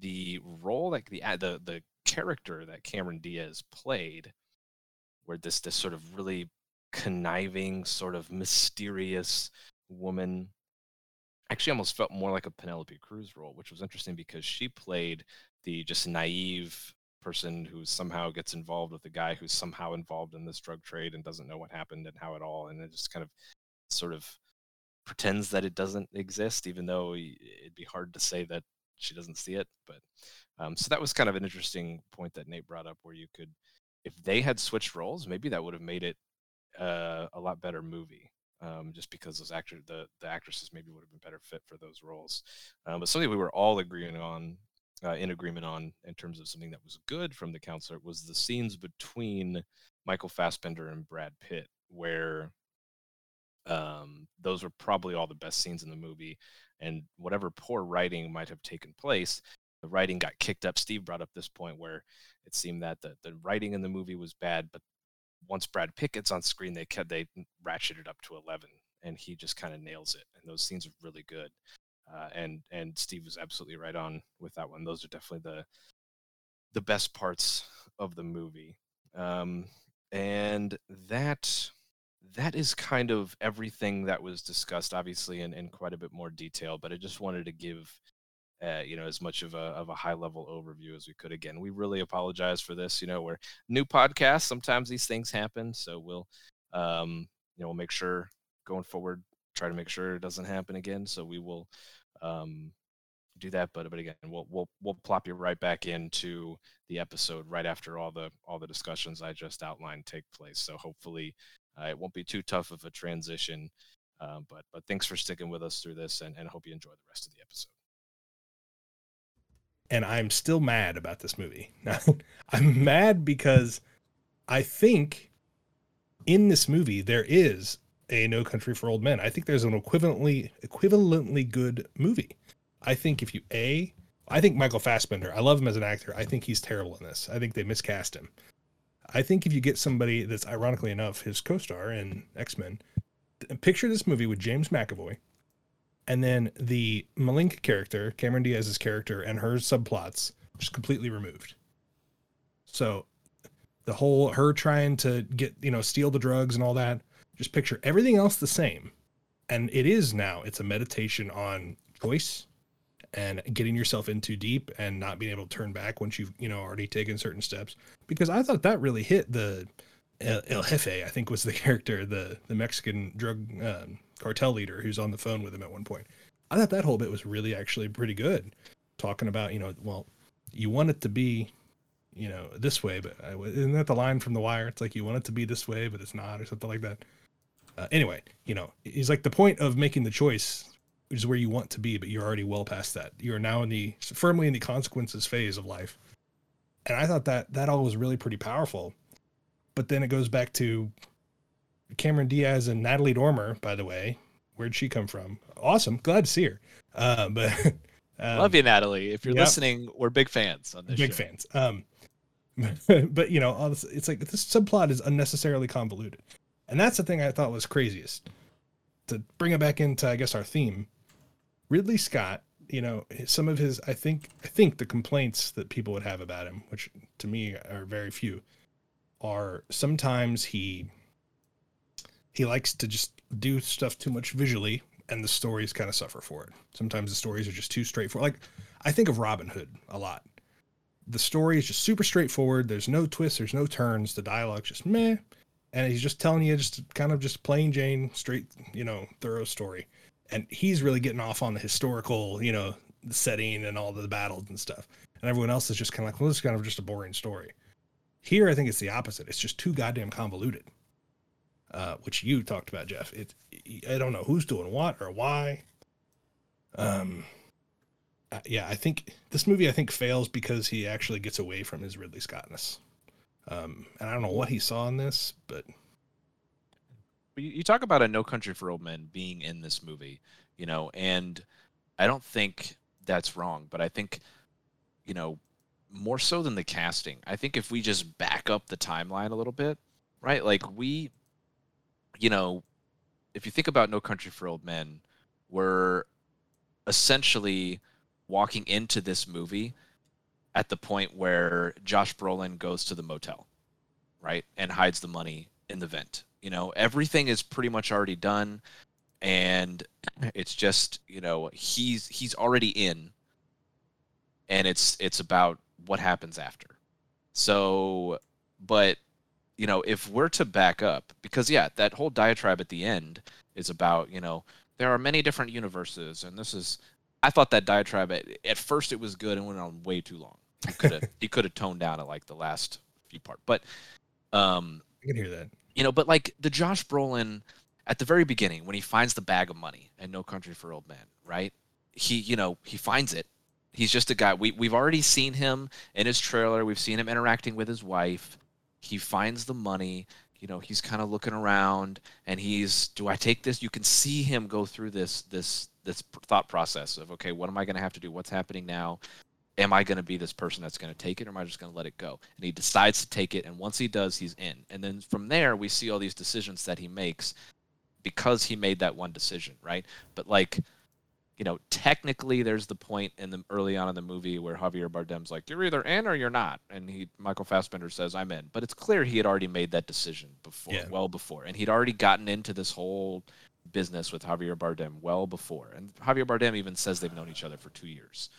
the role, like the the the character that Cameron Diaz played, where this this sort of really conniving, sort of mysterious woman actually almost felt more like a Penelope Cruz role, which was interesting because she played the just naive person who somehow gets involved with a guy who's somehow involved in this drug trade and doesn't know what happened and how it all and it just kind of sort of pretends that it doesn't exist even though it'd be hard to say that she doesn't see it but um, so that was kind of an interesting point that nate brought up where you could if they had switched roles maybe that would have made it uh, a lot better movie um, just because those actors, the the actresses maybe would have been better fit for those roles. Um, but something we were all agreeing on, uh, in agreement on, in terms of something that was good from the counselor, was the scenes between Michael Fassbender and Brad Pitt, where um, those were probably all the best scenes in the movie. And whatever poor writing might have taken place, the writing got kicked up. Steve brought up this point where it seemed that the, the writing in the movie was bad, but once Brad Pitt gets on screen, they kept they ratcheted it up to eleven, and he just kind of nails it. And those scenes are really good. Uh, and and Steve was absolutely right on with that one. Those are definitely the the best parts of the movie. Um, and that that is kind of everything that was discussed, obviously in, in quite a bit more detail. But I just wanted to give uh, you know as much of a of a high level overview as we could. Again, we really apologize for this. You know, we're new podcast. Sometimes these things happen, so we'll um, you know we'll make sure going forward try to make sure it doesn't happen again. So we will um, do that. But but again, we'll we'll we'll plop you right back into the episode right after all the all the discussions I just outlined take place. So hopefully uh, it won't be too tough of a transition. Uh, but but thanks for sticking with us through this, and, and hope you enjoy the rest of the episode and I'm still mad about this movie. [LAUGHS] I'm mad because I think in this movie there is a No Country for Old Men. I think there's an equivalently equivalently good movie. I think if you a I think Michael Fassbender, I love him as an actor. I think he's terrible in this. I think they miscast him. I think if you get somebody that's ironically enough his co-star in X-Men, picture this movie with James McAvoy and then the Malkina character, Cameron Diaz's character, and her subplots just completely removed. So the whole her trying to get you know steal the drugs and all that, just picture everything else the same, and it is now. It's a meditation on choice and getting yourself in too deep and not being able to turn back once you've you know already taken certain steps. Because I thought that really hit the El, El Jefe, I think was the [LAUGHS] character, the the Mexican drug um, cartel leader who's on the phone with him at one point. I thought that whole bit was really actually pretty good, talking about you know, well, you want it to be, you know, this way, but I, isn't that the line from The Wire? It's like you want it to be this way, but it's not, or something like that. Uh, anyway, you know, he's like the point of making the choice is where you want to be, but you're already well past that. You are now in the firmly in the consequences phase of life, and I thought that that all was really pretty powerful. But then it goes back to Cameron Diaz and Natalie Dormer, by the way. Where'd she come from? Awesome. Glad to see her. Uh, but [LAUGHS] um, love you, Natalie. If you're yep. listening, we're big fans on this. Big show. fans. Um, [LAUGHS] but you know, this, it's like this subplot is unnecessarily convoluted, and that's the thing I thought was craziest. to bring it back into I guess our theme, Ridley Scott, you know, some of his I think I think the complaints that people would have about him, which to me are very few, are sometimes he he likes to just do stuff too much visually and the stories kind of suffer for it. Sometimes the stories are just too straightforward. Like I think of Robin Hood a lot. The story is just super straightforward. There's no twists, there's no turns. The dialogue's just meh. And he's just telling you just kind of just plain Jane, straight, you know, thorough story. And he's really getting off on the historical, you know, the setting and all the battles and stuff. And everyone else is just kind of like, well, this is kind of just a boring story. Here, I think it's the opposite. It's just too goddamn convoluted uh, which you talked about, Jeff. It, I don't know who's doing what or why. Um, yeah, I think this movie I think fails because he actually gets away from his Ridley Scottness. Um, and I don't know what he saw in this, but you talk about a No Country for Old Men being in this movie, you know, and I don't think that's wrong, but I think, you know, more so than the casting, I think if we just back up the timeline a little bit, right? Like we you know, if you think about No Country for Old Men, we're essentially walking into this movie at the point where Josh Brolin goes to the motel, right, and hides the money in the vent. You know, everything is pretty much already done, and it's just you know he's he's already in, and it's it's about what happens after. So, but you know, if we're to back up, because yeah, that whole diatribe at the end is about, you know, there are many different universes, and this is. I thought that diatribe at, at first it was good and went on way too long. He could have [LAUGHS] he could have toned down at like the last few part, but um, I can hear that. You know, but like the Josh Brolin at the very beginning when he finds the bag of money and No Country for Old Men, right? He, you know, he finds it. He's just a guy. We we've already seen him in his trailer. We've seen him interacting with his wife he finds the money you know he's kind of looking around and he's do i take this? You can see him go through this this this thought process of okay what am i going to have to do? What's happening now? Am i going to be this person that's going to take it or am i just going to let it go? And he decides to take it and once he does he's in. And then from there we see all these decisions that he makes because he made that one decision right? But like you know, technically there's the point in the early on in the movie where Javier Bardem's like, "You're either in or you're not," and he Michael Fassbender says, "I'm in," but it's clear he had already made that decision before, yeah. well before, and he'd already gotten into this whole business with Javier Bardem well before, and Javier Bardem even says they've known each other for two years.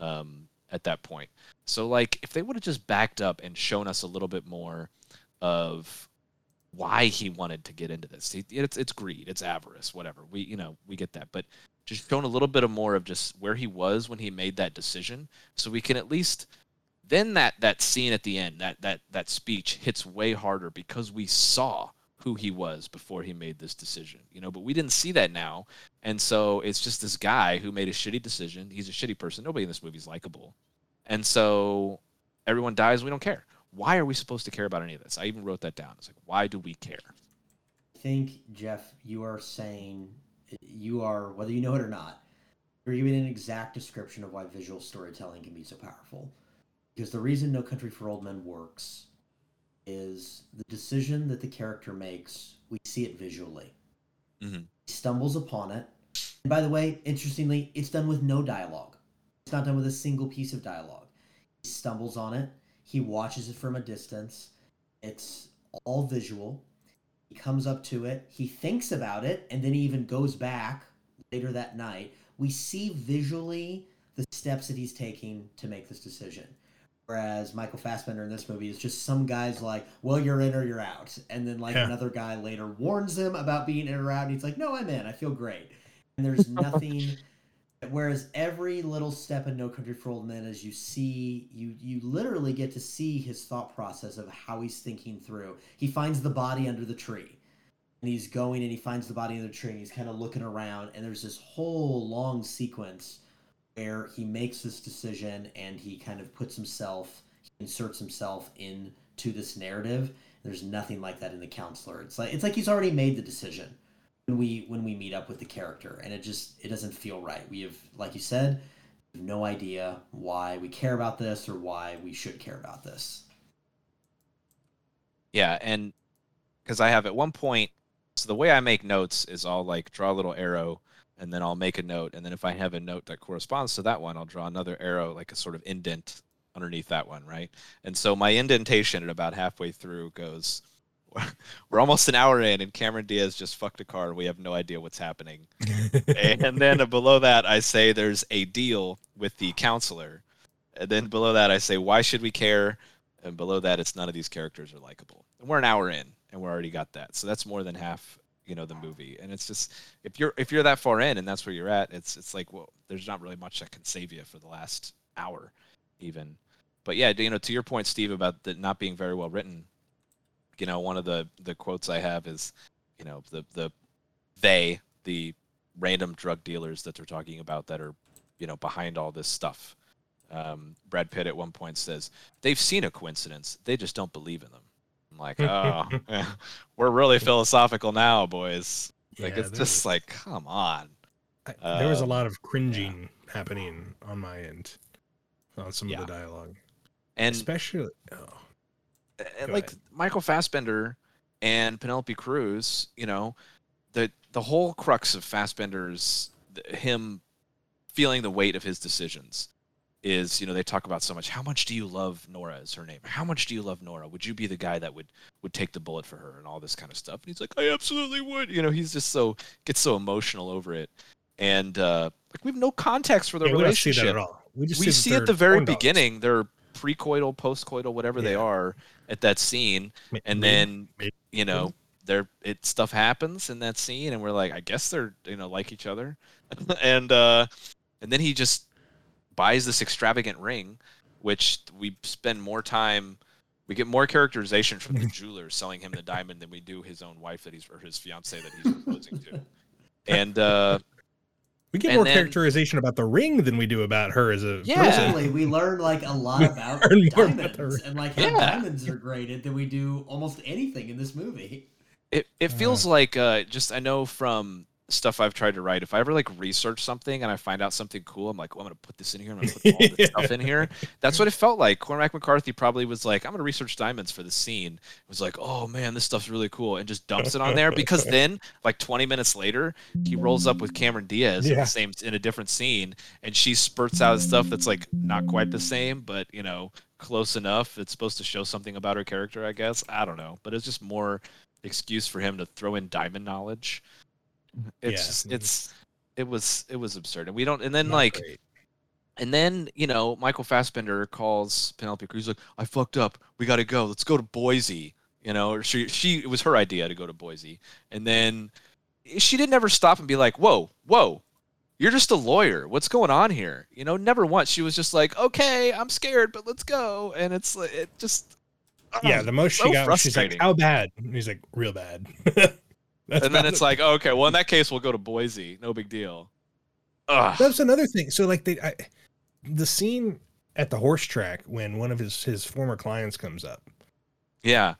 Um, at that point, so like if they would have just backed up and shown us a little bit more of why he wanted to get into this. It's it's greed, it's avarice, whatever. We you know we get that, but just shown a little bit of more of just where he was when he made that decision, so we can at least then that that scene at the end, that that that speech hits way harder because we saw who he was before he made this decision, you know. But we didn't see that now, and so it's just this guy who made a shitty decision. He's a shitty person. Nobody in this movie is likable, and so everyone dies. We don't care. Why are we supposed to care about any of this? I even wrote that down. It's like, why do we care? I think Jeff, you are saying you are, whether you know it or not, you're giving an exact description of why visual storytelling can be so powerful. Because the reason No Country for Old Men works is the decision that the character makes, we see it visually. Mm-hmm. He stumbles upon it. And by the way, interestingly, it's done with no dialogue. It's not done with a single piece of dialogue. He stumbles on it, he watches it from a distance. It's all visual. He comes up to it, he thinks about it, and then he even goes back later that night. We see visually the steps that he's taking to make this decision. Whereas Michael Fassbender in this movie is just some guy's like, well, you're in or you're out. And then like yeah. another guy later warns him about being in or out. And he's like, no, I'm in. I feel great. And there's [LAUGHS] nothing. Whereas every little step in No Country for Old Men, as you see, you you literally get to see his thought process of how he's thinking through. He finds the body under the tree, and he's going and he finds the body under the tree. and He's kind of looking around, and there's this whole long sequence where he makes this decision and he kind of puts himself, inserts himself into this narrative. There's nothing like that in the counselor. It's like it's like he's already made the decision when we when we meet up with the character and it just it doesn't feel right we have like you said no idea why we care about this or why we should care about this yeah and because i have at one point So the way I make notes is I'll like draw a little arrow and then I'll make a note. And then if I have a note that corresponds to that one, I'll draw another arrow, like a sort of indent underneath that one, right? And so my indentation at about halfway through goes, [LAUGHS] we're almost an hour in, and Cameron Diaz just fucked a car, and we have no idea what's happening. [LAUGHS] and then below that, I say there's a deal with the counselor. And then below that, I say, why should we care? And below that, it's none of these characters are likable. And we're an hour in, and we already got that. So that's more than half, you know, the movie. And it's just if you're if you're that far in, and that's where you're at, it's it's like, well, there's not really much that can save you for the last hour, even. But yeah, you know, to your point, Steve, about the not being very well written. You know, one of the the quotes I have is, you know, the the they the random drug dealers that they're talking about that are, you know, behind all this stuff. Um, Brad Pitt at one point says they've seen a coincidence, they just don't believe in them. I'm like, oh, [LAUGHS] [LAUGHS] we're really philosophical now, boys. Like Yeah, it's just was- like, come on. I- there was a Um, lot of cringing happening on my end on some Yeah. of the dialogue, And especially. Oh, Go like ahead. Michael Fassbender and Penelope Cruz, you know, the the whole crux of Fassbender's him feeling the weight of his decisions is, you know, they talk about so much. How much do you love Nora? Is her name? How much do you love Nora? Would you be the guy that would would take the bullet for her and all this kind of stuff? And he's like, I absolutely would. You know, he's just so gets so emotional over it, and uh like we have no context for the yeah, we see relationship that at all. We just we that see at the very porn dogs. beginning they're pre-coital post-coital whatever they are at that scene and then you know there it stuff happens in that scene and we're like i guess they're you know like each other. [LAUGHS] And uh and then he just buys this extravagant ring which we spend more time we get more characterization from the [LAUGHS] jeweler selling him the diamond than we do his own wife that he's or his fiance that he's proposing to. And uh we get and more then- characterization about the ring than we do about her as a Yeah. person. Basically, we learn like a lot [LAUGHS] about learn more about diamonds the- and like how Yeah. diamonds are graded than we do almost anything in this movie. It it feels like uh, just I know from stuff I've tried to write. If I ever like research something and I find out something cool, I'm like, well, I'm gonna put this in here. I'm gonna put all this [LAUGHS] stuff in here. That's what it felt like. Cormac McCarthy probably was like, I'm gonna research diamonds for the scene. It was like, oh man, this stuff's really cool, and just dumps it on there because [LAUGHS] then, like 20 minutes later, he rolls up with Cameron Diaz in the same in a different scene, and she spurts out stuff that's like not quite the same, but you know, close enough. It's supposed to show something about her character, I guess. I don't know, but it's just more excuse for him to throw in diamond knowledge. It's Yeah. it's it was it was absurd, and we don't. And then Not like great. and then you know Michael Fassbender calls Penelope Cruz like, "I fucked up. We got to go. Let's go to Boise." You know, or she she it was her idea to go to Boise, and then she didn't ever stop and be like, "Whoa, whoa." You're just a lawyer. What's going on here? You know, never once. She was just like, "Okay, I'm scared, but let's go." And it's like it just yeah, oh, the most she so got, she's like, "How bad?" And he's like, "Real bad." [LAUGHS] That's and then it's it. like, oh, okay, well, in that case, we'll go to Boise. No big deal. Ugh. That's another thing. So like they, I, the scene at the horse track when one of his his former clients comes up Yeah.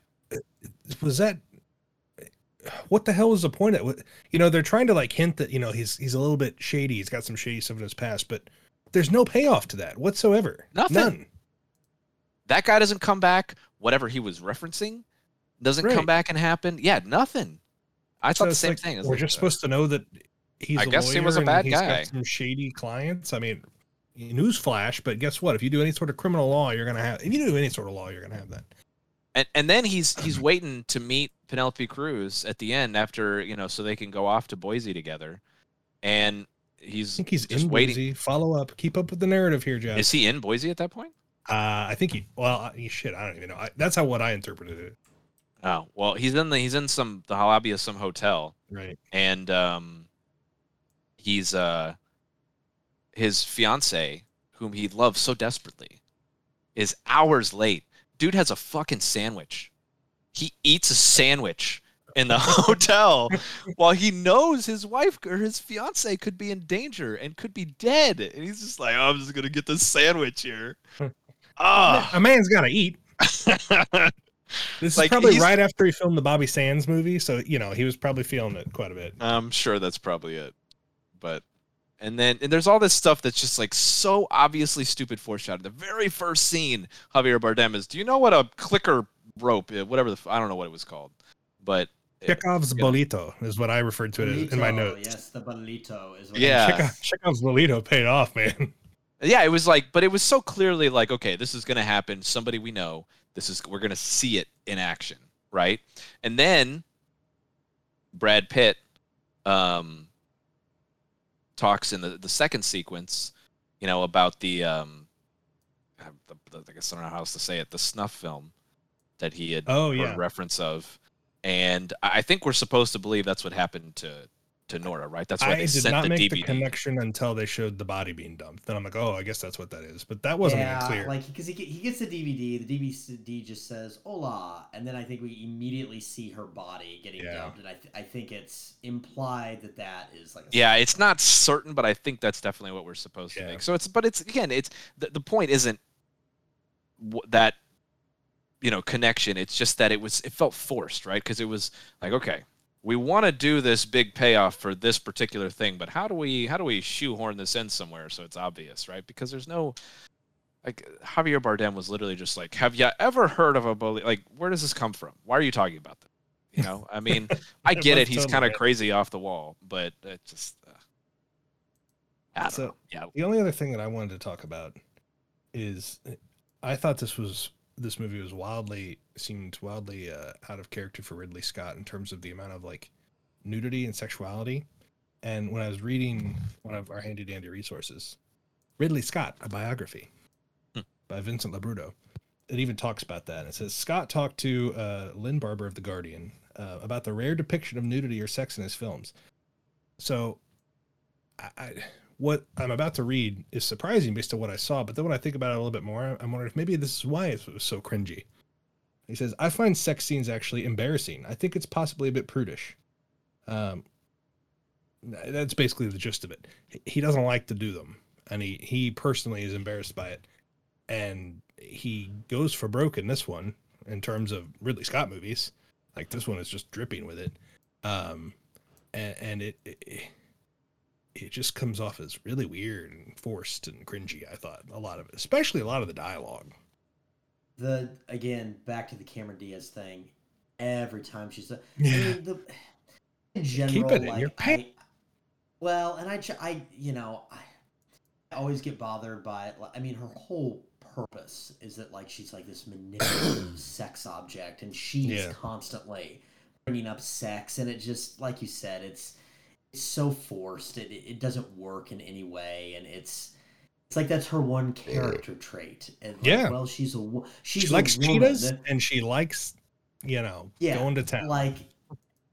was that. What the hell was the point of it? You know, they're trying to like hint that you know he's he's a little bit shady. He's got some shady stuff in his past, but there's no payoff to that whatsoever. Nothing. None. That guy doesn't come back. Whatever he was referencing doesn't come back and happen. Yeah, nothing. I So thought the same like, thing. We're like, just supposed to know that he's. I a guess he was a bad and he's got guy. Some shady clients. I mean, newsflash. But guess what? If you do any sort of criminal law, you're gonna have. If you do any sort of law, you're gonna have that. and and then he's he's [CLEARS THROAT] waiting to meet Penelope Cruz at the end after you know so they can go off to Boise together, and he's I think he's in waiting. Boise. Follow up. Keep up with the narrative here, Jeff. Is he in Boise at that point? Uh, I think he. Well, he, shit. I don't even know. I, that's how what I interpreted it. Oh well, he's in the he's in some the lobby of some hotel, Right. and um, he's uh, his fiance, whom he loves so desperately, is hours late. Dude has a fucking sandwich. He eats a sandwich in the [LAUGHS] hotel while he knows his wife or his fiance could be in danger and could be dead. And he's just like, "Oh, I'm just gonna get this sandwich here. [LAUGHS] Ah, A man's got to eat. [LAUGHS] This Like, is probably right after he filmed the Bobby Sands movie, so you know he was probably feeling it quite a bit. I'm sure that's probably it. But and then and there's all this stuff that's just like so obviously stupid foreshadowing. The very first scene, Javier Bardem is, do you know what a clicker rope, eh, whatever the f- I don't know what it was called, but eh, Chekhov's Yeah. bolito is what I referred to it as in my Bolito, notes. Yes, the bolito is what Yeah. Chekhov, Chekhov's bolito paid off, man. yeah it was like but it was so clearly like okay this is going to happen somebody we know this is we're going to see it in action right and then brad pitt um talks in the the second sequence you know about the um the, the, i guess i don't know how else to say it the snuff film that he had Oh, yeah. reference of and i I think we're supposed to believe that's what happened to to nora right that's why I they did sent not the make dvd the connection until they showed the body being dumped. Then I'm like, oh, I guess that's what that is. But that wasn't yeah, even clear. like because he, he gets the DVD, the DVD just says "Hola," and then I think we immediately see her body getting Yeah. dumped, and I, th- I think it's implied that that is like a Yeah, it's not certain, but I think that's definitely what we're supposed to Yeah. make. So it's, but it's again, it's the, the point isn't w- that you know connection. It's just that it was it felt forced, right? Because it was like, okay, we want to do this big payoff for this particular thing, but how do we how do we shoehorn this in somewhere so it's obvious, right? Because there's no like Javier Bardem was literally just like, have you ever heard of a bully? Like, where does this come from? Why are you talking about that? You know, I mean, [LAUGHS] I get it. He's totally kind of crazy off the wall, but it just. Uh, So- know. Yeah, The only other thing that I wanted to talk about is I thought this was this movie was wildly seemed wildly uh, out of character for Ridley Scott in terms of the amount of like nudity and sexuality. And when I was reading one of our handy dandy resources, Ridley Scott, a biography Hmm. by Vincent LoBrutto, it even talks about that. And it says Scott talked to uh, Lynn Barber of The Guardian uh, about the rare depiction of nudity or sex in his films. So, I, I what I'm about to read is surprising based on what I saw, but then when I think about it a little bit more, I'm wondering if maybe this is why it was so cringy. He says, I find sex scenes actually embarrassing. I think it's possibly a bit prudish. Um, that's basically the gist of it. He doesn't like to do them, and he, he personally is embarrassed by it. And he goes for broke in this one in terms of Ridley Scott movies. Like this one is just dripping with it. Um, and, and it, it it just comes off as really weird and forced and cringy. I thought a lot of it, especially a lot of the dialogue. the again back to the Cameron Diaz thing. Every time she's, I Yeah. mean, the, in general, keep it in like, your I, pants. well, and I, I, you know, I, I always get bothered by it. I mean, her whole purpose is that like she's like this manipulative [COUGHS] sex object, and she's Yeah. constantly bringing up sex, and it just like you said, it's it's so forced. It it doesn't work in any way, and it's. It's like that's her one character trait. And like, Yeah. well, she's a she's She a likes woman. cheetahs and she likes, you know, Yeah, going to town. Like,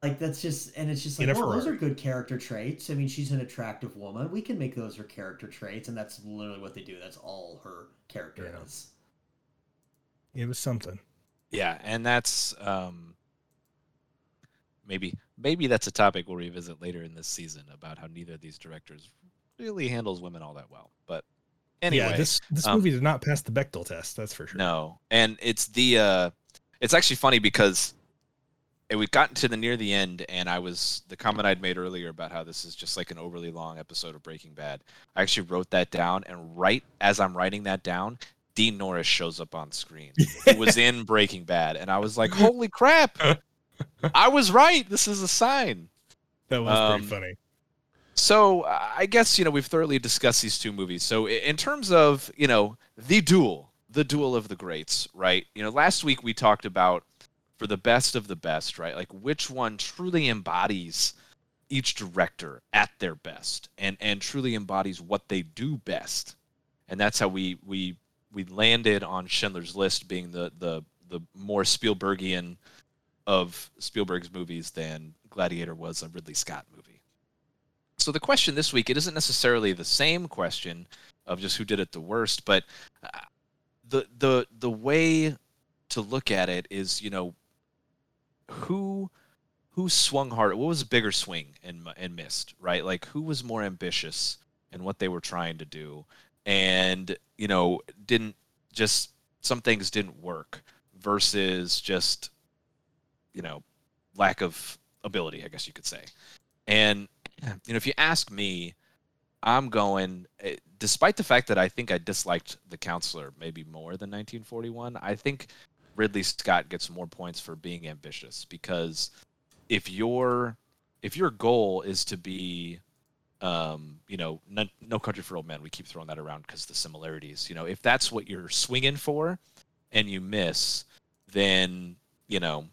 like that's just, and it's just like, well, those are good character traits. I mean, she's an attractive woman. We can make those her character traits, and that's literally what they do. That's all her character Yeah. is. it was something. yeah, and that's um, maybe maybe that's a topic we'll revisit later in this season about how neither of these directors really handles women all that well. But anyway, yeah, this this um, movie did not pass the Bechdel test. That's for sure. No, and it's the uh, it's actually funny because it, we gotten to the near the end, and I was the comment I'd made earlier about how this is just like an overly long episode of Breaking Bad. I actually wrote that down, and right as I'm writing that down, Dean Norris shows up on screen. He was [LAUGHS] in Breaking Bad, and I was like, "Holy crap! [LAUGHS] I was right. This is a sign." that was um, pretty funny. So I guess you know we've thoroughly discussed these two movies. So in terms of you know the duel, the duel of the greats, right? You know, last week we talked about for the best of the best, right? Like which one truly embodies each director at their best, and and truly embodies what they do best, and that's how we we we landed on Schindler's List being the the the more Spielbergian of Spielberg's movies than Gladiator was a Ridley Scott movie. So the question this week, it isn't necessarily the same question of just who did it the worst, but uh, the the the way to look at it is, you know, who who swung harder? What was a bigger swing and and missed, right? Like who was more ambitious in what they were trying to do, and you know, didn't just some things didn't work versus just you know lack of ability, I guess you could say. And you know, if you ask me, I'm going. eh, Despite the fact that I think I disliked the counselor maybe more than 1941, I think Ridley Scott gets more points for being ambitious because if your if your goal is to be um, you know, no, no country for old men. We keep throwing that around because the similarities. You know, if that's what you're swinging for, and you miss, then you know,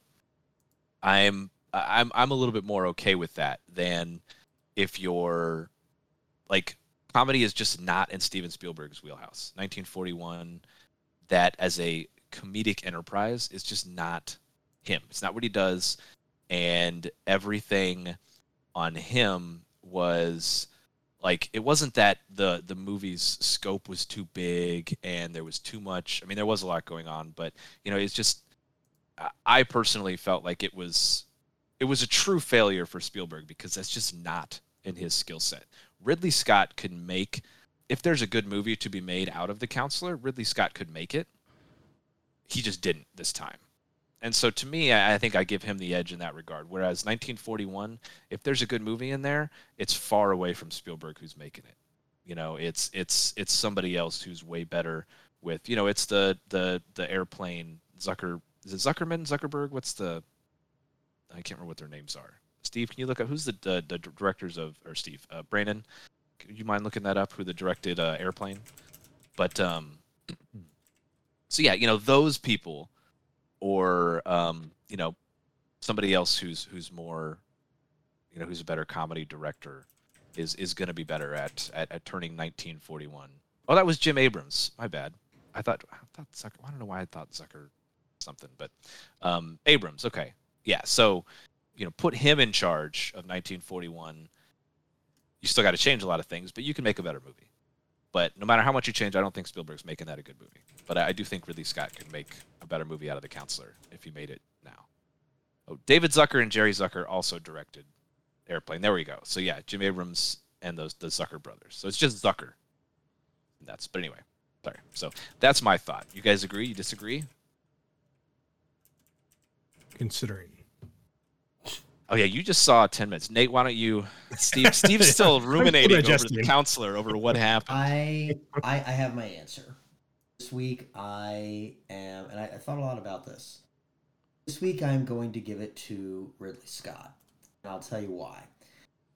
I'm I'm I'm a little bit more okay with that than if you're like comedy is just not in Steven Spielberg's wheelhouse. 1941, that as a comedic enterprise is just not him. It's not what he does, and everything on him was like it wasn't that the the movie's scope was too big and there was too much i mean there was a lot going on but you know it's just i personally felt like it was it was a true failure for spielberg because that's just not in his skill set ridley scott could make if there's a good movie to be made out of the counselor ridley scott could make it he just didn't this time and so to me, I think I give him the edge in that regard. Whereas 1941, if there's a good movie in there, it's far away from Spielberg who's making it. You know, it's it's it's somebody else who's way better with. You know, it's the the the airplane Zucker. Is it Zuckerman Zuckerberg? What's the? I can't remember what their names are. Steve, can you look up who's the the, the directors of or Steve uh, Brandon? You mind looking that up? Who the directed uh, Airplane? But um, [CLEARS THROAT] so yeah, you know those people or um, you know somebody else who's who's more you know who's a better comedy director is is going to be better at, at at turning 1941. Oh, that was Jim Abrahams. My bad. I thought I thought Zucker. I don't know why I thought Zucker something, but um, Abrahams. Okay, yeah. So you know, put him in charge of 1941. You still got to change a lot of things, but you can make a better movie. But no matter how much you change, I don't think Spielberg's making that a good movie. But I, do think Ridley Scott could make a better movie out of The Counselor if he made it now. Oh, David Zucker and Jerry Zucker also directed Airplane. There we go. So yeah, Jim Abrahams and those the Zucker brothers. So it's just Zucker. And that's but anyway. Sorry. So that's my thought. You guys agree? You disagree? Considering Oh yeah, you just saw ten minutes. Nate, why don't you? Steve, Steve's [LAUGHS] still ruminating over the counselor over what happened. I, I, I have my answer. This week I am, and I, I thought a lot about this. This week I'm going to give it to Ridley Scott, and I'll tell you why.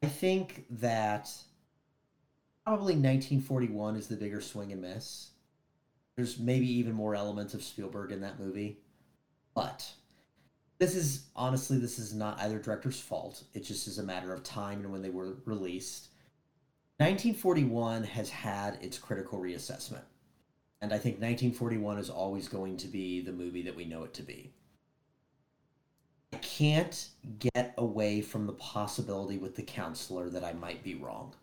I think that probably 1941 is the bigger swing and miss. There's maybe even more elements of Spielberg in that movie, but this is honestly this is not either director's fault. It just is a matter of time and when they were released. 1941 has had its critical reassessment. And i think 1941 is always going to be the movie that we know it to be. I can't get away from the possibility with the counselor that i might be wrong.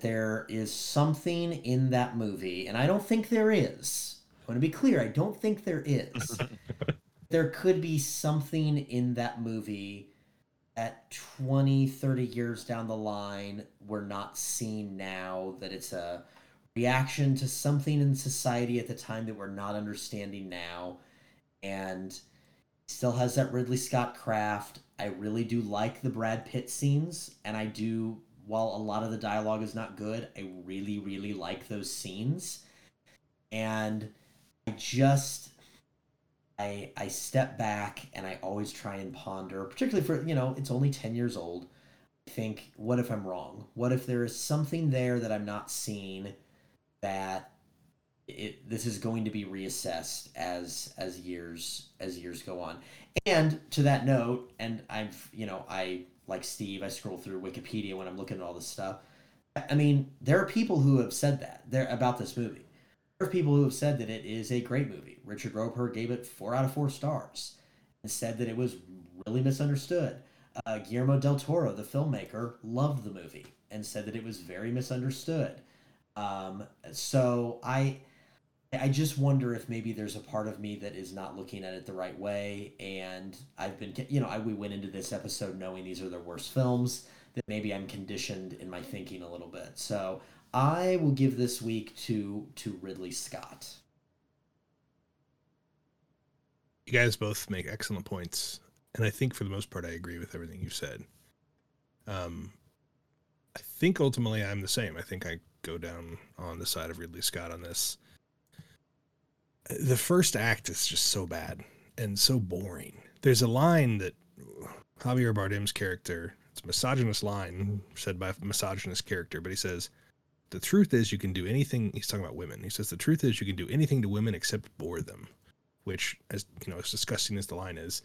There is something in that movie and i don't think there is. I want to be clear i don't think there is [LAUGHS] there could be something in that movie at 20 30 years down the line we're not seeing now that it's a reaction to something in society at the time that we're not understanding now. And still has that ridley scott craft. I really do like the brad pitt scenes and i do while a lot of the dialogue is not good i really really like those scenes. And i just I I step back and I always try and ponder, particularly for you know it's only ten years old. I think, what if I'm wrong? What if there is something there that I'm not seeing that it this is going to be reassessed as as years as years go on. And to that note, and I've you know I like Steve, I scroll through Wikipedia when I'm looking at all this stuff. I mean, there are people who have said that there about this movie. There are people who have said that it is a great movie. Richard Roeper gave it four out of four stars and said that it was really misunderstood. Uh, Guillermo del Toro, the filmmaker, loved the movie and said that it was very misunderstood. Um, so I, I just wonder if maybe there's a part of me that is not looking at it the right way. And I've been, you know, I, we went into this episode knowing these are the worst films. That maybe I'm conditioned in my thinking a little bit. So I will give this week to to Ridley Scott. You guys both make excellent points, and I think for the most part I agree with everything you said. Um, I think ultimately I'm the same. I think I go down on the side of Ridley Scott on this. The first act is just so bad and so boring. There's a line that Javier Bardem's character. It's a misogynist line said by a misogynist character, but he says, "The truth is, you can do anything." He's talking about women. He says, "The truth is, you can do anything to women except bore them," which, as you know, as disgusting as the line is,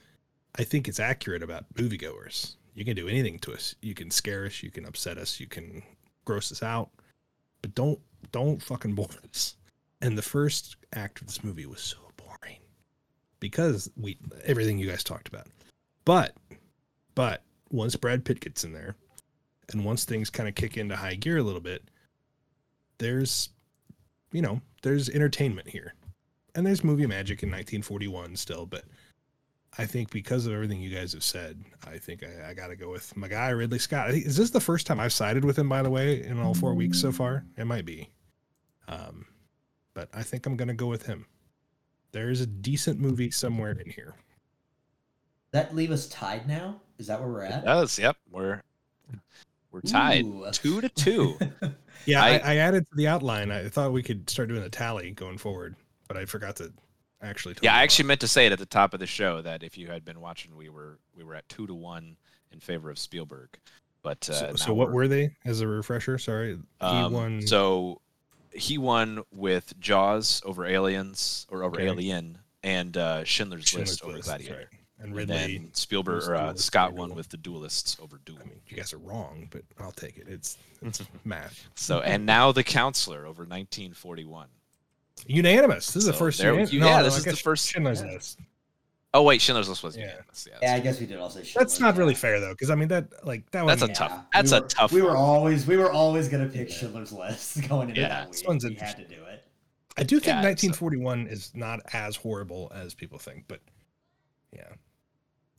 I think it's accurate about moviegoers. You can do anything to us. You can scare us. You can upset us. You can gross us out, but don't don't fucking [LAUGHS] bore us. And the first act of this movie was so boring because we everything you guys talked about. But but once Brad Pitt gets in there, and once things kind of kick into high gear a little bit, there's you know there's entertainment here, and there's movie magic in 1941 still, but. I think because of everything you guys have said, I think I, I got to go with my guy Ridley Scott. Is this the first time I've sided with him? By the way, in all four weeks so far, it might be. Um, but I think I'm going to go with him. There is a decent movie somewhere in here. that leave us tied now? Is that where we're It at? does. Yep. We're we're tied Ooh. [LAUGHS] two to two. Yeah, I, I- I, added to the outline. I thought we could start doing a tally going forward, but I forgot to actually. tell yeah, I actually meant to say it at the top of the show that if you had been watching, we were we were at two to one in favor of Spielberg. But uh, So, so what we're- were they as a refresher? Sorry, Um, he won. So he won with Jaws over Aliens or over Okay. Alien and uh, Schindler's, Schindler's List over List, that's Gladiator. right. And And Ridley. then Spielberg or uh, Scott over won with the Duelists over Duel. I mean, you guys are wrong, but I'll take it. It's [LAUGHS] it's math. So and now the Counselor over 1941. Unanimous. This is the first. there we- unan- yeah, no, no, this I is the first- Schindler's yeah. List. Oh wait, Schindler's List was Yeah. unanimous. Yeah, Yeah, I that's- guess we did also. That's Schindler's, not really fair though, because I mean that like that That's was a tough- Yeah, that's we a were- tough We were one. always we were always gonna pick Yeah. Schindler's List [LAUGHS] going into Yeah, that this week. one's we had to do it. I do think Yeah, it's a- 1941 is not as horrible as people think, but yeah,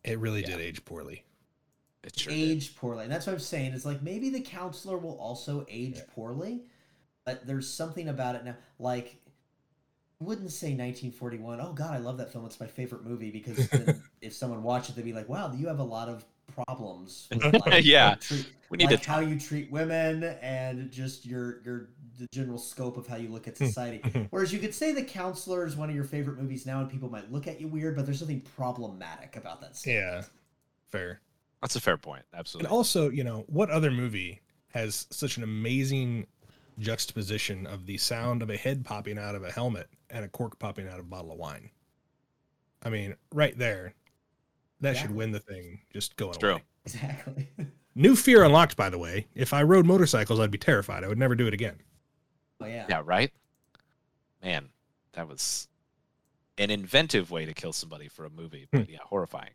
it really Yeah. did age poorly. it sure did. Aged poorly, and that's what I'm saying. It's like maybe the counselor will also age Yeah. poorly, but there's something about it now. Like, I wouldn't say 1941. Oh God, I love that film. It's my favorite movie because then [LAUGHS] if someone watched it, they'd be like, "Wow, you have a lot of problems." With, [LAUGHS] like, Yeah. like, treat- We need like to how you treat women and just your your the general scope of how you look at Hmm. society. [LAUGHS] Whereas you could say The Counselor is one of your favorite movies now, and people might look at you weird, but there's nothing problematic about that. Yeah, fair. That's a fair point. Absolutely. And also, you know, what other movie has such an amazing juxtaposition of the sound of a head popping out of a helmet and a cork popping out of a bottle of wine? I mean, right there, that should win the thing. Just going It's true. away. Exactly. [LAUGHS] New fear unlocked, by the way. If I rode motorcycles, I'd be terrified. I would never do it again. Oh yeah. Yeah, right? Man, that was an inventive way to kill somebody for a movie, but yeah, horrifying.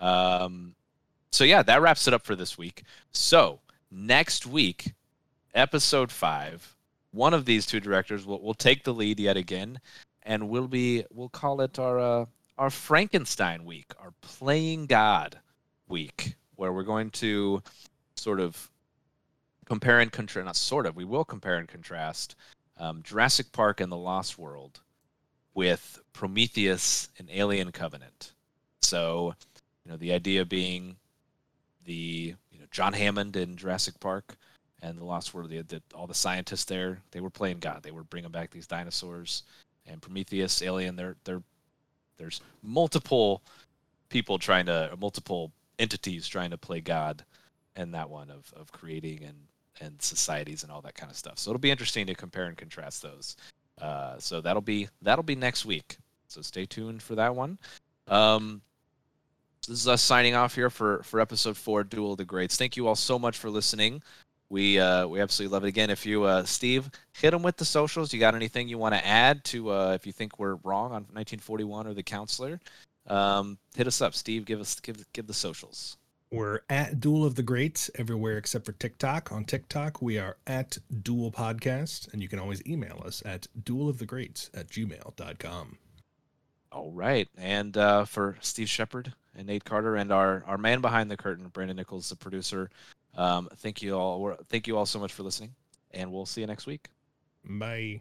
Um so yeah, that wraps it up for this week. So, next week, episode 5, one of these two directors will will take the lead yet again and we'll be we'll call it our uh, our Frankenstein week, our playing god week where we're going to sort of compare and contrast not sort of, we will compare and contrast um, Jurassic Park and the Lost World with Prometheus and Alien Covenant. So, you know, the idea being the you know John Hammond in Jurassic Park and the Lost World, the, the, all the scientists there, they were playing God. They were bringing back these dinosaurs. And Prometheus, Alien, they're they're there's multiple people trying to, multiple entities trying to play God, and that one of of creating and and societies and all that kind of stuff. So it'll be interesting to compare and contrast those. Uh, so that'll be that'll be next week. So stay tuned for that one. Um, this is us signing off here for for episode four, Duel of the Greats. Thank you all so much for listening. We uh, we absolutely love it. Again, if you uh, Steve hit them with the socials. You got anything you want to add to uh, if you think we're wrong on 1941 or the counselor? Um, hit us up, Steve. Give us give give the socials. We're at Duel of the Greats everywhere except for TikTok. On TikTok, we are at Duel Podcast, and you can always email us at duelofthegreats at gmail.com. All right, and uh, for Steve Shepard and Nate Carter and our our man behind the curtain, Brandon Nichols, the producer. Um, thank you all. Thank you all so much for listening, and we'll see you next week. Bye.